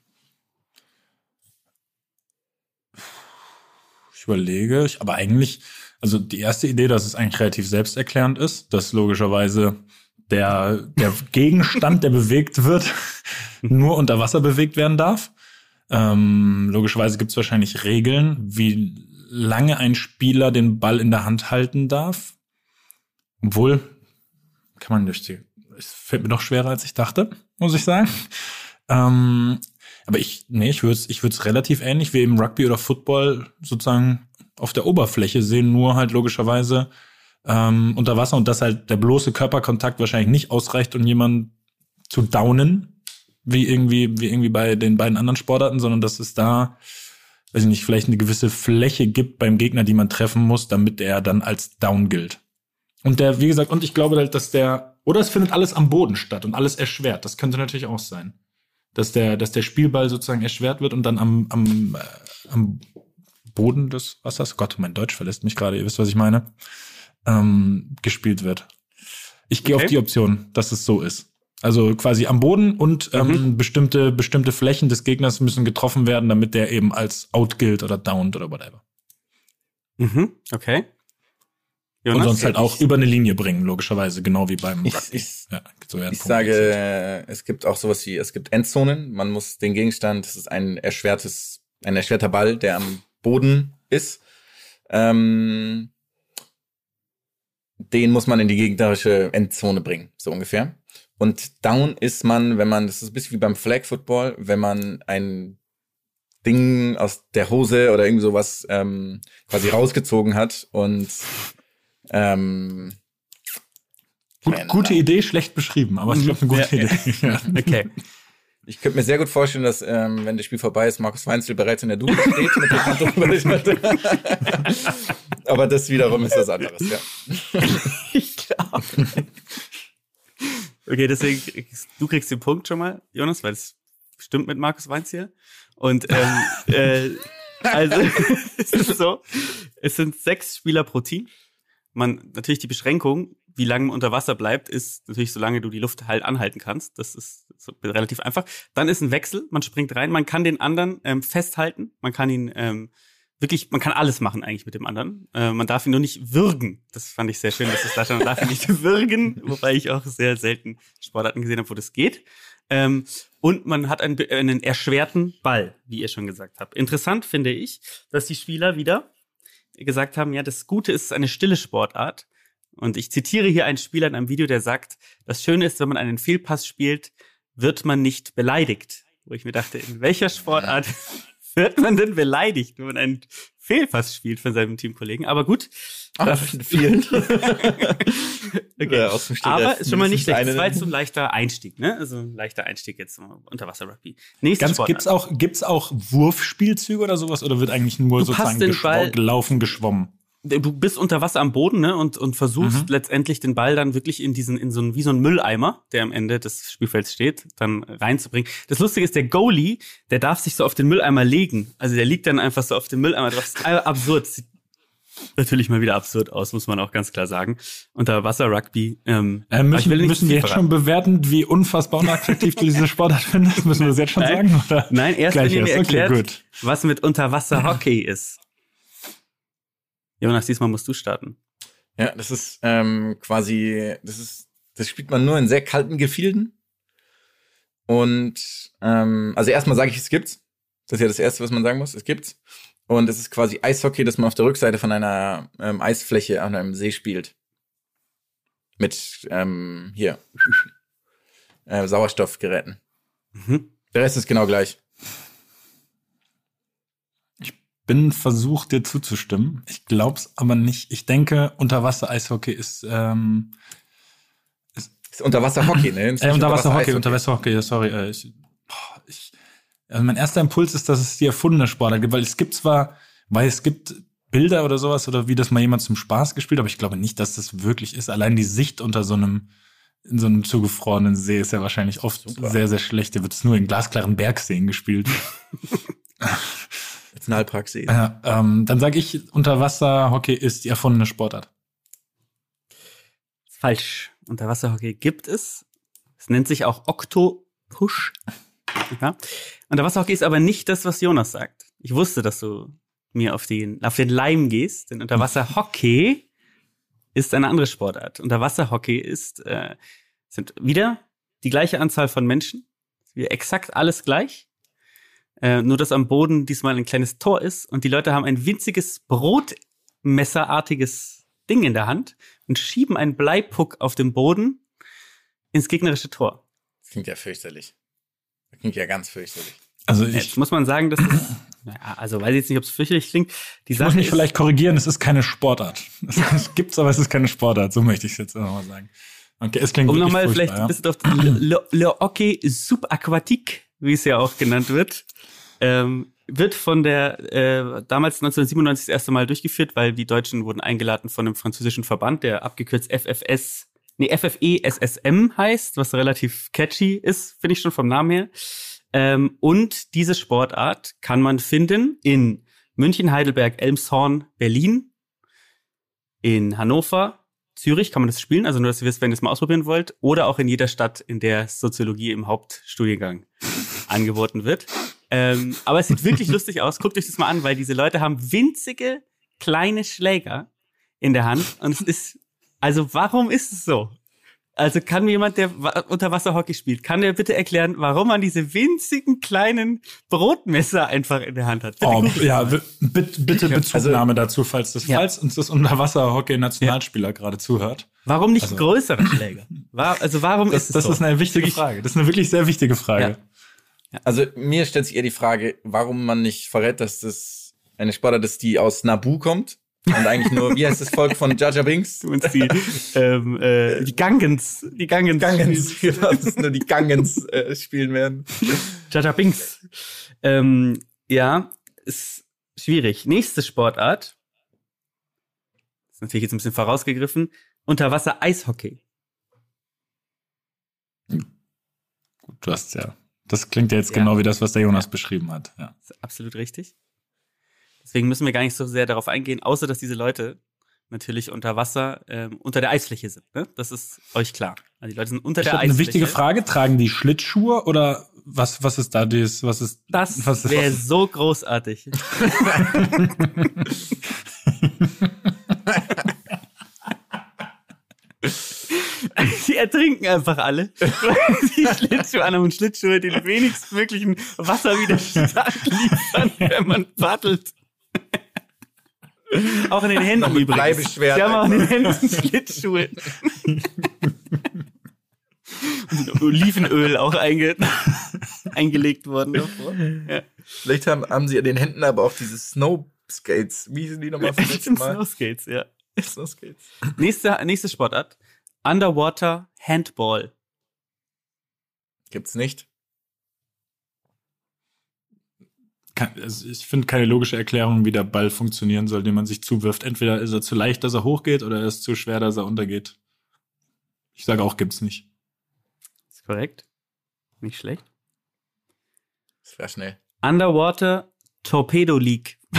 Ich überlege, aber eigentlich, also die erste Idee, dass es eigentlich relativ selbsterklärend ist, dass logischerweise der, der Gegenstand, der bewegt wird, nur unter Wasser bewegt werden darf. Ähm, logischerweise gibt es wahrscheinlich Regeln, wie lange ein Spieler den Ball in der Hand halten darf. Obwohl, kann man durch die, es fällt mir doch schwerer, als ich dachte, muss ich sagen. Ähm, aber ich, nee, ich würde es ich würd's relativ ähnlich wie im Rugby oder Football sozusagen auf der Oberfläche sehen, nur halt logischerweise ähm, unter Wasser und dass halt der bloße Körperkontakt wahrscheinlich nicht ausreicht, um jemanden zu downen, wie irgendwie, wie irgendwie bei den beiden anderen Sportarten, sondern dass es da, weiß ich nicht, vielleicht eine gewisse Fläche gibt beim Gegner, die man treffen muss, damit er dann als down gilt. Und der, wie gesagt, und ich glaube halt, dass der, oder es findet alles am Boden statt und alles erschwert. Das könnte natürlich auch sein. Dass der, dass der Spielball sozusagen erschwert wird und dann am, am, äh, am Boden des Wassers, Gott, mein Deutsch verlässt mich gerade, ihr wisst, was ich meine, ähm, gespielt wird. Ich gehe Okay. auf die Option, dass es so ist. Also quasi am Boden und ähm, bestimmte, bestimmte Flächen des Gegners müssen getroffen werden, damit der eben als out gilt oder downed oder whatever. Mhm. Okay. Und Jonas? sonst halt auch über eine Linie bringen, logischerweise, genau wie beim Ich, Rugby. ich, ja, so ich sage, äh, es gibt auch sowas wie, es gibt Endzonen. Man muss den Gegenstand, das ist ein erschwertes, ein erschwerter Ball, der am Boden ist. Ähm, den muss man in die gegnerische Endzone bringen, so ungefähr. Und down ist man, wenn man, das ist ein bisschen wie beim Flag Football, wenn man ein Ding aus der Hose oder irgendwie sowas ähm, quasi rausgezogen hat und ähm, Gut, gute nein. Idee, schlecht beschrieben, aber *laughs* ich glaube, eine gute ja. Idee. Ja. *laughs* Okay. Ich könnte mir sehr gut vorstellen, dass, ähm, wenn das Spiel vorbei ist, Markus Weinzel bereits in der Dusche steht mit der Hand Schulter. *laughs* Aber das wiederum ist was anderes, ja. *laughs* ich glaube. Okay, deswegen, kriegst- du kriegst den Punkt schon mal, Jonas, weil es stimmt mit Markus Weinz hier. Und ähm, *laughs* äh, also es ist so, es sind sechs Spieler pro Team. Man natürlich die Beschränkung, wie lange man unter Wasser bleibt, ist natürlich, solange du die Luft halt anhalten kannst. Das ist so relativ einfach. Dann ist ein Wechsel, man springt rein, man kann den anderen ähm, festhalten, man kann ihn ähm, wirklich, man kann alles machen eigentlich mit dem anderen. Äh, man darf ihn nur nicht würgen. Das fand ich sehr schön, dass es da stand. Man darf ihn nicht *laughs* würgen, wobei ich auch sehr selten Sportarten gesehen habe, wo das geht. Ähm, und man hat einen, einen erschwerten Ball, wie ihr schon gesagt habt. Interessant finde ich, dass die Spieler wieder gesagt haben, ja, das Gute ist eine stille Sportart. Und ich zitiere hier einen Spieler in einem Video, der sagt, das Schöne ist, wenn man einen Fehlpass spielt, wird man nicht beleidigt. Wo ich mir dachte, in welcher Sportart *laughs* wird man denn beleidigt, wenn man einen Fehlpass spielt von seinem Teamkollegen? Aber gut. das- vielen. *laughs* Okay. Aus dem Aber ist schon mal nicht schlecht. Das war jetzt *laughs* so ein leichter Einstieg, ne? Also ein leichter Einstieg jetzt zum Unterwasser-Rugby. Nächste Ganz, gibt's auch, gibt's auch Wurfspielzüge oder sowas oder wird eigentlich nur Du sozusagen den Ball- gelaufen, geschwommen? Du bist unter Wasser am Boden, ne? Und, und versuchst Mhm. letztendlich den Ball dann wirklich in diesen, in so einen, wie so ein Mülleimer, der am Ende des Spielfelds steht, dann reinzubringen. Das Lustige ist, der Goalie, der darf sich so auf den Mülleimer legen. Also der liegt dann einfach so auf dem Mülleimer, was absurd. Sieht natürlich mal wieder absurd aus, muss man auch ganz klar sagen. Unterwasser-Rugby. Ähm, Äh, aber ich müssen müssen wir jetzt schon verraten. bewerten, wie unfassbar unattraktiv du diese Sportart findest? Müssen wir das jetzt schon Nein. sagen? Oder? Nein, erst wenn ihr mir. Okay, erklärt, gut. was mit Unterwasser-Hockey ist. Jonas, diesmal musst du starten. Ja, das ist ähm, quasi, das ist, das spielt man nur in sehr kalten Gefilden. Und ähm, also erstmal sage ich, es gibt's. Das ist ja das Erste, was man sagen muss. Es gibt's. Und es ist quasi Eishockey, das man auf der Rückseite von einer ähm, Eisfläche an einem See spielt. Mit ähm, hier *laughs* äh, Sauerstoffgeräten. Mhm. Der Rest ist genau gleich. Bin versucht, dir zuzustimmen. Ich glaub's aber nicht. Ich denke, Unterwasser-Eishockey ist ähm, Ist Unterwasserhockey, ne? *laughs* Ist Äh, Unterwasser-Hockey. Unterwasser-Hockey, ja, sorry. Äh, ich, boah, ich, also mein erster Impuls ist, dass es die erfundene Sportart gibt, weil es gibt zwar, weil es gibt Bilder oder sowas oder wie das mal jemand zum Spaß gespielt, aber ich glaube nicht, dass das wirklich ist. Allein die Sicht unter so einem in so einem zugefrorenen See ist ja wahrscheinlich oft sehr, sehr schlecht. Da wird es nur in glasklaren Bergseen gespielt. *laughs* Nationalparksee. ja, ähm, dann sage ich, Unterwasser-Hockey ist die erfundene Sportart. Falsch. Unterwasserhockey gibt es. Es nennt sich auch Octopush. Ja. Unterwasserhockey ist aber nicht das, was Jonas sagt. Ich wusste, dass du mir auf den, auf den Leim gehst, denn Unterwasserhockey ist eine andere Sportart. Unterwasserhockey ist, äh, sind wieder die gleiche Anzahl von Menschen. Wieder exakt alles gleich. Äh, nur, dass am Boden diesmal ein kleines Tor ist und die Leute haben ein winziges Brotmesserartiges Ding in der Hand und schieben einen Bleipuck auf dem Boden ins gegnerische Tor. Das klingt ja fürchterlich. Das klingt ja ganz fürchterlich. Also Jetzt ich, muss man sagen, dass es, *clears throat* naja, also weiß ich jetzt nicht, ob es fürchterlich klingt. Die ich muss Sache mich ist, vielleicht korrigigieren, es ist keine Sportart. *laughs* Es, es gibt's, aber es ist keine Sportart. So möchte ich es jetzt nochmal sagen. Okay, es klingt um nochmal vielleicht ein bisschen auf Le, Le, Le Hockey Subaquatique, wie es ja auch genannt wird, ähm, wird von der äh, damals 1997 das erste Mal durchgeführt, weil die Deutschen wurden eingeladen von einem französischen Verband, der abgekürzt FFS, nee, FFE SSM heißt, was relativ catchy ist, finde ich schon vom Namen her. Ähm, und diese Sportart kann man finden in München, Heidelberg, Elmshorn, Berlin, in Hannover, Zürich kann man das spielen, also nur, dass ihr wisst, wenn ihr es mal ausprobieren wollt, oder auch in jeder Stadt, in der Soziologie im Hauptstudiengang *laughs* angeboten wird. Ähm, aber es sieht wirklich lustig aus. Guckt euch das mal an, weil diese Leute haben winzige kleine Schläger in der Hand und es ist, also warum ist es so? Also kann mir jemand, der Wa- Unterwasserhockey spielt, kann der bitte erklären, warum man diese winzigen kleinen Brotmesser einfach in der Hand hat? Bitte Oh, ja, bitte, bitte Bezugnahme dazu, falls das, Ja. falls uns das Unterwasser-Hockey-Nationalspieler gerade zuhört. Warum nicht Also- größere *laughs* Schläger? War, also warum Das, ist es das so? ist eine wichtige Frage. Das ist eine wirklich sehr wichtige Frage. Also mir stellt sich eher die Frage, warum man nicht verrät, dass das eine Sportart ist, die aus Nabu kommt und eigentlich nur, wie heißt das Volk von Jaja Binks? Du meinst die, ähm, äh, die Gangens, die Gangens. Gangens, genau, dass nur die Gangens äh, spielen werden. Jaja Binks. Ähm, ja, ist schwierig. Nächste Sportart. Ist natürlich jetzt ein bisschen vorausgegriffen. Unterwasser-Eishockey. Gut, du hast ja. Das klingt ja jetzt Ja. genau wie das, was der Jonas beschrieben hat. Ja. Ist absolut richtig. Deswegen müssen wir gar nicht so sehr darauf eingehen, außer dass diese Leute natürlich unter Wasser, ähm, unter der Eisfläche sind. Ne? Das ist euch klar. Also die Leute sind unter Ich der Eisfläche. eine wichtige Frage. Tragen die Schlittschuhe oder was, was ist da das, was ist, Das was wäre so großartig. *laughs* Die ertrinken einfach alle. *laughs* Die Schlittschuhe an und Schlittschuhe den wenigstmöglichen Wasserwiderstand liefern, wenn man paddelt. *laughs* Auch in den Händen mit übrigens. Bleibeschwert Die haben auch in den Händen Schlittschuhe. Und *laughs* Olivenöl auch einge *laughs* eingelegt worden davor. Ja. Vielleicht haben, haben sie an den Händen aber auch diese Snow Skates. Wie sind die nochmal vom letzten Mal? Snowskates, ja. Snow Skates. Nächste, nächste Sportart. Underwater Handball. Gibt's nicht. Kann- also ich finde keine logische Erklärung, wie der Ball funktionieren soll, den man sich zuwirft. Entweder ist er zu leicht, dass er hochgeht, oder er ist zu schwer, dass er untergeht. Ich sage auch, gibt's nicht. Ist korrekt. Nicht schlecht. Das wäre schnell. Underwater Torpedo League. *laughs*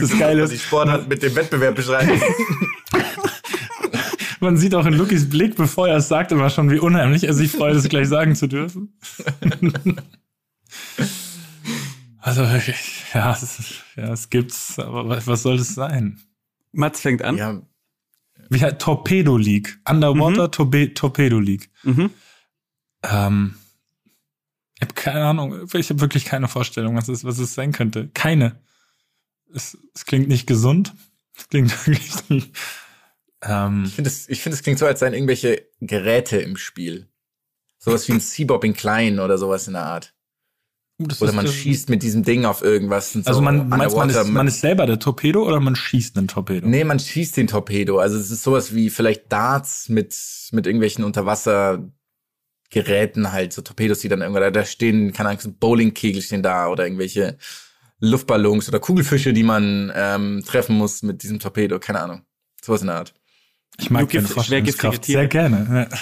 Das Geile die ist, Sportart mit dem Wettbewerb beschreiben. *laughs* man sieht auch in Lukis Blick, bevor er es sagt, immer schon, wie unheimlich er sich freut, es gleich sagen zu dürfen. *laughs* also wirklich, ja, es, ja, es gibt's, aber was, was soll das sein? Mats fängt an. ja, Wie heißt Torpedo League? Underwater Torpe Torpedo League. Mhm. Ähm, ich habe keine Ahnung, ich habe wirklich keine Vorstellung, was es, was es sein könnte. Keine. Es, es klingt nicht gesund. Es klingt *laughs* wirklich nicht. Ähm, ich finde, es, ich finde, es klingt so, als seien irgendwelche Geräte im Spiel. Sowas wie ein Seabobbing Klein oder sowas in der Art. das Oder man schießt mit diesem Ding auf irgendwas. und Also so man, meinst, man, ist, man ist selber der Torpedo oder man schießt einen Torpedo? Nee, man schießt den Torpedo. Also es ist sowas wie vielleicht Darts mit, mit irgendwelchen Unterwassergeräten halt, so Torpedos, die dann irgendwo da, da stehen, keine Ahnung, so Bowlingkegel stehen da oder irgendwelche Luftballons oder Kugelfische, die man ähm, treffen muss mit diesem Torpedo, keine Ahnung. Sowas in der Art. Ich mag Nur deine Vorstellungskraft sehr gerne. *laughs*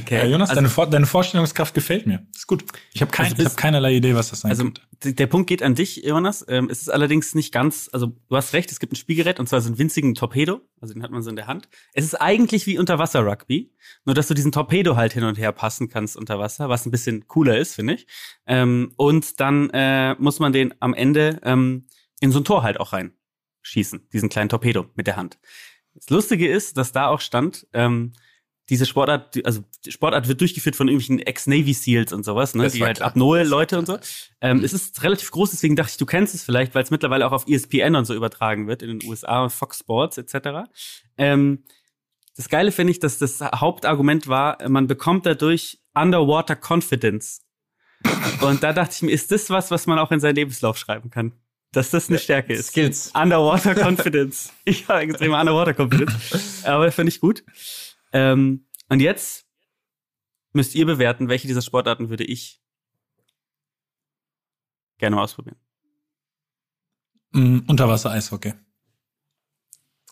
Okay. Ja, Jonas, also, deine, Vor deine Vorstellungskraft gefällt mir. Ist gut. Ich habe kein, Also ich hab keinerlei Idee, was das sein Also könnte. d- der Punkt geht an dich, Jonas. Ähm, es ist allerdings nicht ganz, also du hast recht, es gibt ein Spielgerät und zwar so einen winzigen Torpedo, also den hat man so in der Hand. Es ist eigentlich wie Unterwasser-Rugby, nur dass du diesen Torpedo halt hin und her passen kannst unter Wasser, was ein bisschen cooler ist, finde ich. Ähm, und dann äh, muss man den am Ende ähm, in so ein Tor halt auch reinschießen, diesen kleinen Torpedo mit der Hand. Das Lustige ist, dass da auch stand, ähm, diese Sportart, also die Sportart wird durchgeführt von irgendwelchen Ex-Navy Seals und sowas, ne, Das die halt klar. Apnoe-Leute und so. Ähm, es ist relativ groß, deswegen dachte ich, du kennst es vielleicht, weil es mittlerweile auch auf ESPN und so übertragen wird in den USA, Fox Sports etc. Ähm, das Geile finde ich, dass das Hauptargument war, man bekommt dadurch Underwater Confidence. Und da dachte ich mir, ist das was, was man auch in seinen Lebenslauf schreiben kann? Dass das eine Stärke ist. Skills. Underwater *laughs* Confidence. ich habe extreme Underwater Confidence. Aber finde ich gut. Ähm, und jetzt müsst ihr bewerten, welche dieser Sportarten würde ich gerne mal ausprobieren. Mm, Unterwasser-Eishockey.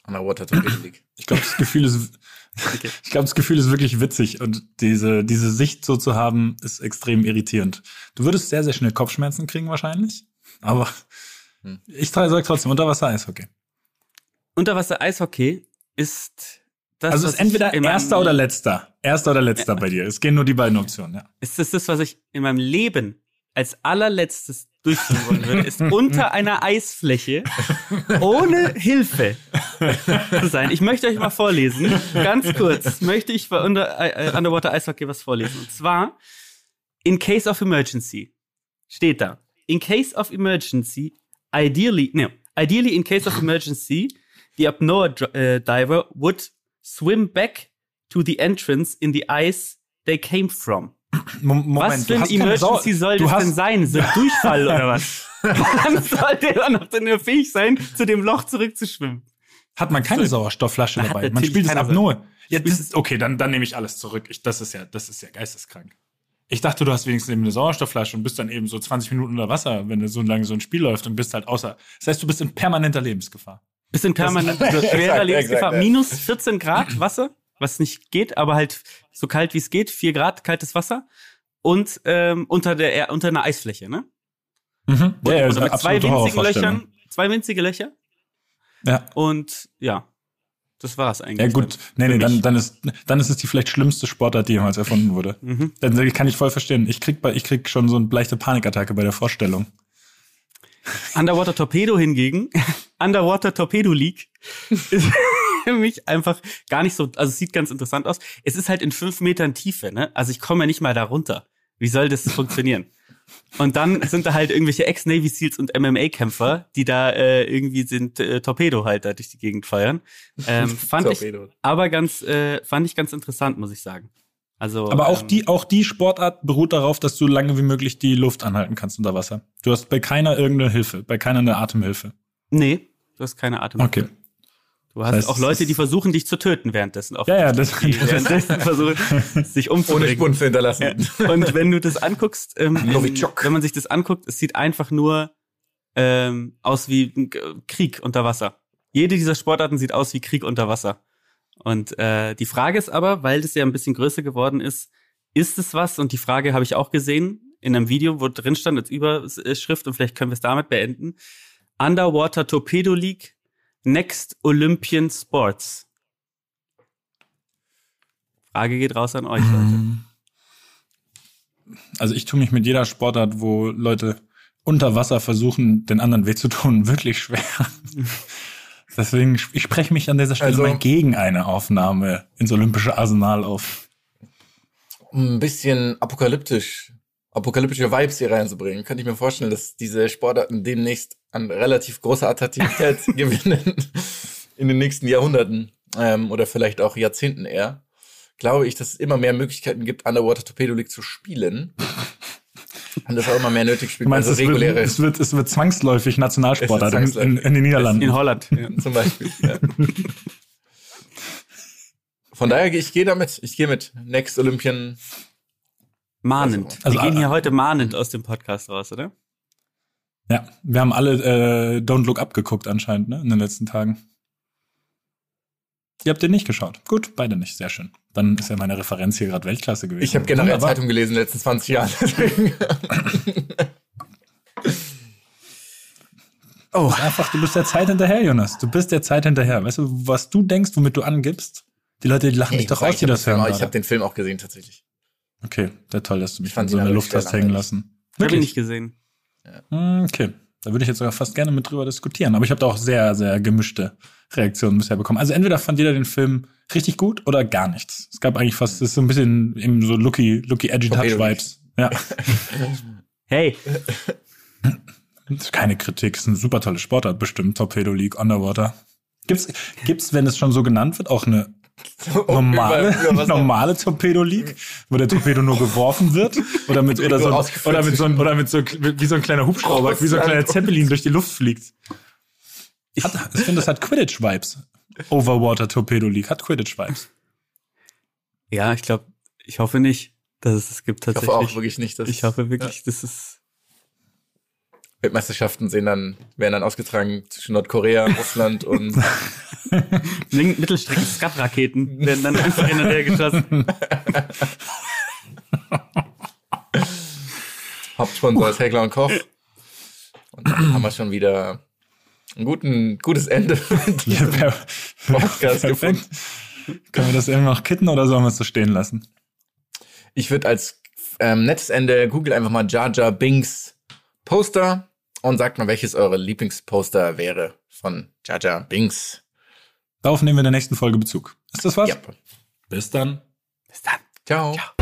Underwater Torpedo League. *clears throat* Ich glaube, das Gefühl ist, *laughs* ich glaube, das Gefühl ist wirklich witzig und diese, diese Sicht so zu haben, ist extrem irritierend. Du würdest sehr, sehr schnell Kopfschmerzen kriegen wahrscheinlich, aber Hm. ich sage trotzdem Unterwasser-Eishockey. Unterwasser-Eishockey ist das, Also was ist entweder ich in meinem- erster oder letzter. Erster oder letzter bei dir. Es gehen nur die beiden Optionen, ja. Ist das das, was ich in meinem Leben als allerletztes durchführen wollen würde, ist *laughs* unter einer Eisfläche ohne Hilfe zu sein. Ich möchte euch mal vorlesen, ganz kurz, möchte ich bei Under, äh, Underwater Eishockey was vorlesen. Und zwar, in case of emergency, steht da, in case of emergency, ideally, no, ideally in case of emergency, the apnoa äh, diver would swim back to the entrance in the ice they came from. *clears throat* Mo- Moment, was für ein Emergency soll das denn sein? So ein *laughs* Durchfall oder was? Wann soll der noch denn nur fähig sein, zu dem Loch zurückzuschwimmen? Hat man keine Sauerstoffflasche Man hat dabei. Man spielt es ab Null. Ja, das ist, okay, dann, dann nehme ich alles zurück. Ich, das ist ja, das ist ja geisteskrank. Ich dachte, du hast wenigstens eben eine Sauerstoffflasche und bist dann eben so 20 Minuten unter Wasser, wenn so lange so ein Spiel läuft und bist halt außer. Das heißt, du bist in permanenter Lebensgefahr. Bisschen permanent *laughs* schwerer Exakt, Lebensgefahr. Minus 14 Grad Wasser, was nicht geht, aber halt so kalt wie es geht. 4 Grad kaltes Wasser. Und ähm, unter der Er- unter einer Eisfläche, ne? Mhm. Und, Ja, ja, mit zwei winzigen. Löchern, zwei winzige Löcher. Ja. Und ja, das war's eigentlich. Ja gut, nee, nee, dann, dann, ist, dann ist es die vielleicht schlimmste Sportart, die jemals erfunden wurde. Mhm. Dann kann ich voll verstehen. Ich krieg, bei, ich krieg schon so eine leichte Panikattacke bei der Vorstellung. Underwater Torpedo hingegen, *laughs* Underwater Torpedo League, ist *laughs* für mich einfach gar nicht so, also es sieht ganz interessant aus. Es ist halt in fünf Metern Tiefe, ne? Also ich komme ja nicht mal da runter. Wie soll das funktionieren? Und dann sind da halt irgendwelche Ex-Navy Seals und MMA-Kämpfer, die da äh, irgendwie sind äh, Torpedo halt da durch die Gegend feiern. Ähm, *laughs* fand ich aber ganz, äh, fand ich ganz interessant, muss ich sagen. Also, Aber auch ähm, die, auch die Sportart beruht darauf, dass du lange wie möglich die Luft anhalten kannst unter Wasser. Du hast bei keiner irgendeine Hilfe, bei keiner eine Atemhilfe. Nee, du hast keine Atem. Okay. Du hast Das heißt, auch Leute, die versuchen, dich zu töten währenddessen. Ja, ja, das, die *laughs* das währenddessen versuchen, *laughs* sich Ohne umzubringen. Spuren zu hinterlassen. Und wenn du das anguckst, ähm, wenn man sich das anguckt, es sieht einfach nur ähm, aus wie ein K- Krieg unter Wasser. Jede dieser Sportarten sieht aus wie Krieg unter Wasser. Und äh, die Frage ist aber, weil das ja ein bisschen größer geworden ist, ist es was? Und die Frage habe ich auch gesehen in einem Video, wo drin stand als Überschrift und vielleicht können wir es damit beenden. Underwater Torpedo League Next Olympian Sports. Frage geht raus an euch, Leute. Mhm. Also ich tue mich mit jeder Sportart, wo Leute unter Wasser versuchen, den anderen weh zu tun, *laughs* wirklich schwer. *laughs* Deswegen, ich spreche mich an dieser Stelle Also- mal gegen eine Aufnahme ins olympische Arsenal auf. Ein bisschen apokalyptisch, apokalyptische Vibes hier reinzubringen, könnte ich mir vorstellen, dass diese Sportarten demnächst an relativ großer Attraktivität *laughs* gewinnen in den nächsten Jahrhunderten ähm, oder vielleicht auch Jahrzehnten eher. Glaube ich, dass es immer mehr Möglichkeiten gibt, Underwater Torpedo League zu spielen. Und das auch immer mehr nötig spielt. Du meinst, also es, wird, reguläre es, wird, es wird zwangsläufig Nationalsportart in, wird in, in den Niederlanden. In Holland. Ja. *laughs* zum Beispiel. Ja. *laughs* Von daher, ich gehe damit. Ich gehe mit Next Olympian. Mahnend. Also- wir gehen äh, hier heute mahnend aus dem Podcast raus, oder? Ja, wir haben alle äh, Don't Look Up geguckt anscheinend, ne, in den letzten Tagen. Ihr habt den nicht geschaut. Gut, beide nicht. Sehr schön. Dann ist ja meine Referenz hier gerade Weltklasse gewesen. Ich habe generell Wunderbar. Zeitung gelesen in den letzten 20 Jahren. *laughs* Oh. Einfach, du bist der Zeit hinterher, Jonas. Du bist der Zeit hinterher. Weißt du, was du denkst, womit du angibst? Die Leute, die lachen dich doch aus, die das hören. Ich habe den Film auch gesehen tatsächlich. Okay, sehr toll, dass du mich in so in der Luft hast hängen lassen. Hab ich Wirklich? nicht gesehen. Hm, Okay, da würde ich jetzt sogar fast gerne mit drüber diskutieren. Aber ich habe da auch sehr, sehr gemischte Reaktionen bisher bekommen. Also entweder fand jeder den Film richtig gut oder gar nichts. Es gab eigentlich fast, es ist so ein bisschen eben so Lucky, Lucky Edgy Touch Vibes. Ja, *laughs* Hey, keine Kritik, es ist ein super tolle Sportart bestimmt, Torpedo League, Underwater. Gibt's, gibt's, wenn es schon so genannt wird, auch eine *laughs* normale, Über- über was- normale Torpedo League, wo der Torpedo nur geworfen wird oder mit *laughs* oder so, oder mit so oder mit so wie so ein kleiner Hubschrauber, wie so ein kleiner Zeppelin durch die Luft fliegt. Hat, ich finde, das hat Quidditch Vibes. Overwater Torpedo League hat Quidditch Vibes. ja, ich glaube, ich hoffe nicht, dass es es gibt Ich hoffe tatsächlich. auch wirklich nicht, dass ich hoffe wirklich, dass es Weltmeisterschaften sehen dann, werden dann ausgetragen zwischen Nordkorea, *laughs* Russland und *laughs* Mittelstrecken-Skat-Raketen werden dann einfach hin und her geschossen. *laughs* Hauptsponsor ist Heckler und Koch. Und dann haben wir schon wieder ein guten, gutes Ende. Ja, per- Podcast perfekt. Können wir das irgendwie noch kitten oder sollen wir es so stehen lassen? Ich würde als ähm, nettes Ende google einfach mal Jar Jar Binks Poster und sagt mal, welches eure Lieblingsposter wäre von Jar Binks. Darauf nehmen wir in der nächsten Folge Bezug. Ist das was? Ja. Bis dann. Bis dann. Ciao. Jonas